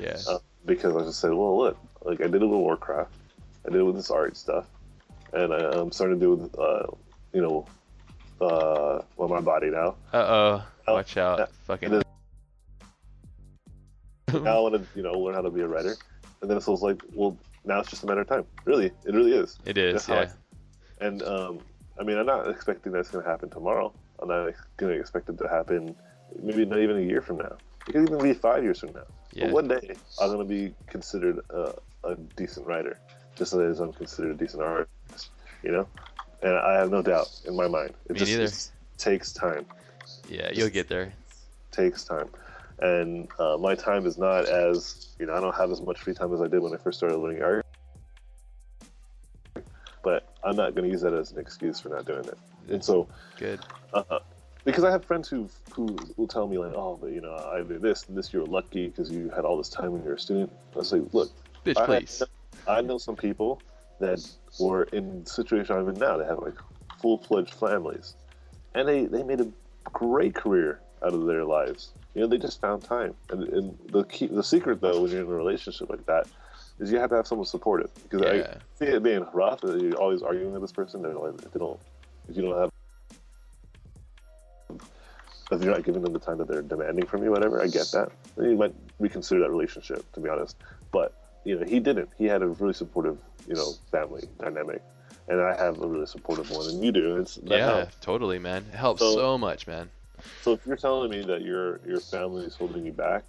Yeah.
Uh, because I just said, well, look, like I did it with Warcraft, I did it with this art stuff, and I, I'm starting to do with, uh, you know, uh, well, my body now.
Uh oh. Watch out.
yeah.
Fucking.
Now I want to, you know, learn how to be a writer, and then so it's like, well, now it's just a matter of time. Really, it really is.
It is.
That's how I-
Yeah.
And um, I mean, I'm not expecting that's going to happen tomorrow. I'm not going to expect it to happen, maybe not even a year from now. It could even be five years from now.
Yeah.
But one day, I'm going to be considered a, a decent writer, just as I'm considered a decent artist, you know? And I have no doubt in my mind. It
Me
just,
neither.
just takes time.
Yeah. You'll get there.
Takes time. And uh, my time is not as, you know, I don't have as much free time as I did when I first started learning art. But I'm not going to use that as an excuse for not doing it. And so,
Good.
uh, because I have friends who who will tell me like, oh, but you know, I did this and this. You're lucky because you had all this time when you were a student. I say, look,
Bitch,
I,
please.
I know some people that were in the situation I'm in now. They have like full fledged families, and they they made a great career out of their lives. You know, they just found time. And, and the key, the secret though, when you're in a relationship like that, is you have to have someone supportive. Because
Yeah.
I see it being rough. You're always arguing with this person. They're like, if they don't, if you don't have if you're not giving them the time that they're demanding from you, whatever, I get that. You might reconsider that relationship, to be honest. But you know, he didn't. He had a really supportive, you know, family dynamic, and I have a really supportive one, and you do. It's
Yeah.
helps.
Totally, man. It helps
So-
so much, man.
So if you're telling me that your your family is holding you back,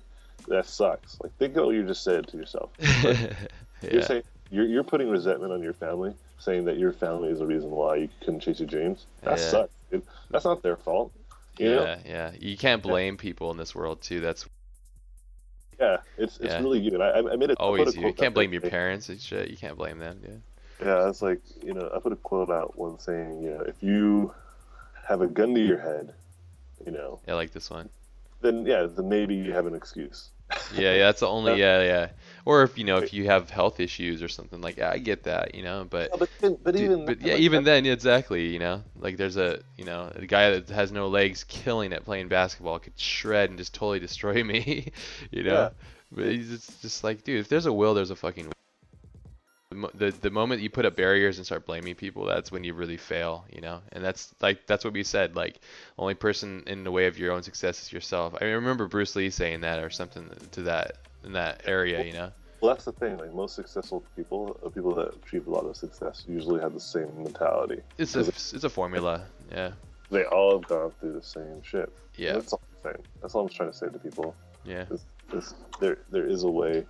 that sucks. Like think of what you just said to yourself. You're saying you're you're putting resentment on your family, saying that your family is the reason why you couldn't chase your dreams. That
Yeah.
sucks. Dude. That's not their fault. You know?
Yeah. Yeah. You can't blame people in this world too. That's
Yeah, it's it's
Yeah.
really you. And I, I made a I put
always you. You can't blame your parents and shit. You can't blame them, dude.
Yeah, it's like you know, I put a quote out one saying, you know, if you have a gun to your head, you know,
Yeah, like this one.
then yeah, then maybe you have an excuse.
Yeah, yeah, that's the only
Yeah.
yeah. Or if you know if you have health issues or something like yeah, I get that, you know, but
Yeah, but then, but
dude,
even
but yeah,
like,
even then, exactly, you know, like there's a you know a guy that has no legs killing it playing basketball could shred and just totally destroy me, you know.
Yeah.
But he's just, just like, dude, if there's a will, there's a fucking. will. The, the moment you put up barriers and start blaming people, that's when you really fail, you know. And that's like that's what we said. Like, only person in the way of your own success is yourself. I remember Bruce Lee saying that or something to that in that area, you know.
Well, that's the thing. Like most successful people, uh, people that achieve a lot of success, usually have the same mentality.
It's a it's a formula, yeah,
They all have gone through the same shit.
yeah,
That's all I'm saying. That's all I'm trying to say to people.
yeah.
Is, is there there is a way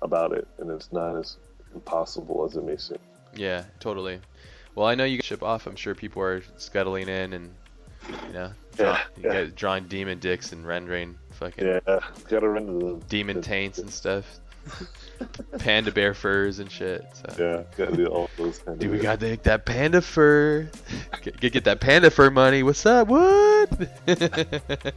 about it, and it's not as impossible as it may seem.
Yeah, totally. Well, I know you ship off. I'm sure people are scuttling in and you know, draw,
Yeah,
you
yeah.
guys drawing demon dicks and rendering fucking
Yeah, gotta run to the
demon taints and stuff. Panda bear furs and shit. So.
Yeah, gotta do all those kind of.
Dude, we got to that panda fur. Get, get, get that panda fur money. What's up? What?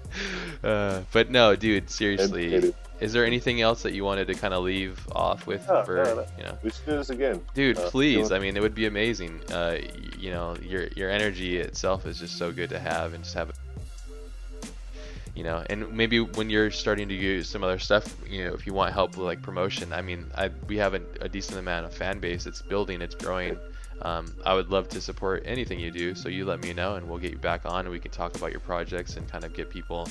uh, but no, dude, seriously. Is there anything else that you wanted to kind of leave off with
No,
for,
no, no.
you know?
We should do this again.
Dude,
Uh,
please. I mean, it would be amazing. Uh, you know, your your energy itself is just so good to have, and just have. You know, and maybe when you're starting to do some other stuff, you know, if you want help with like promotion, I mean, I we have a, a decent amount of fan base. It's building, it's growing. Um, I would love to support anything you do, so you let me know, and we'll get you back on, and we can talk about your projects and kind of get people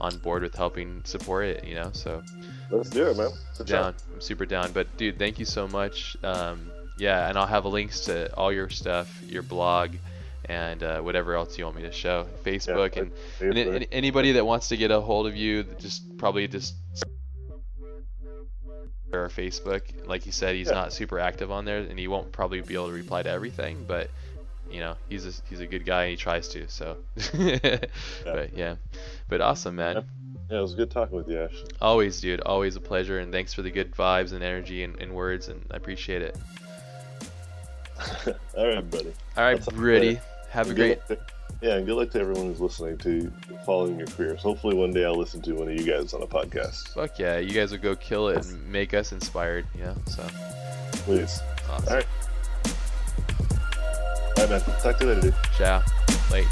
on board with helping support it. You know, so
Let's do it, man. Good
down.
job.
I'm super down. But dude, thank you so much. Um, yeah, and I'll have links to all your stuff, your blog, and uh, whatever else you want me to show, Facebook,
Yeah,
and,
Facebook.
and anybody that wants to get a hold of you, just probably just or Facebook. Like you said, he's
Yeah.
not super active on there, and he won't probably be able to reply to everything. But you know, he's a, he's a good guy, and he tries to. So, but yeah, but awesome, man.
Yeah, it was good talking with you, Ash.
Always, dude. Always a pleasure, and thanks for the good vibes and energy and, and words, and I appreciate it.
All right, buddy.
All right,
That's all
Brittany.
right.
Have a
And
great.
yeah, and good luck to everyone who's listening to following your careers. Hopefully, one day I'll listen to one of you guys on a podcast.
Fuck yeah, you guys will go kill it and make us inspired. Yeah, so
Please.
awesome.
All right. Talk to you later, dude.
Ciao. Late.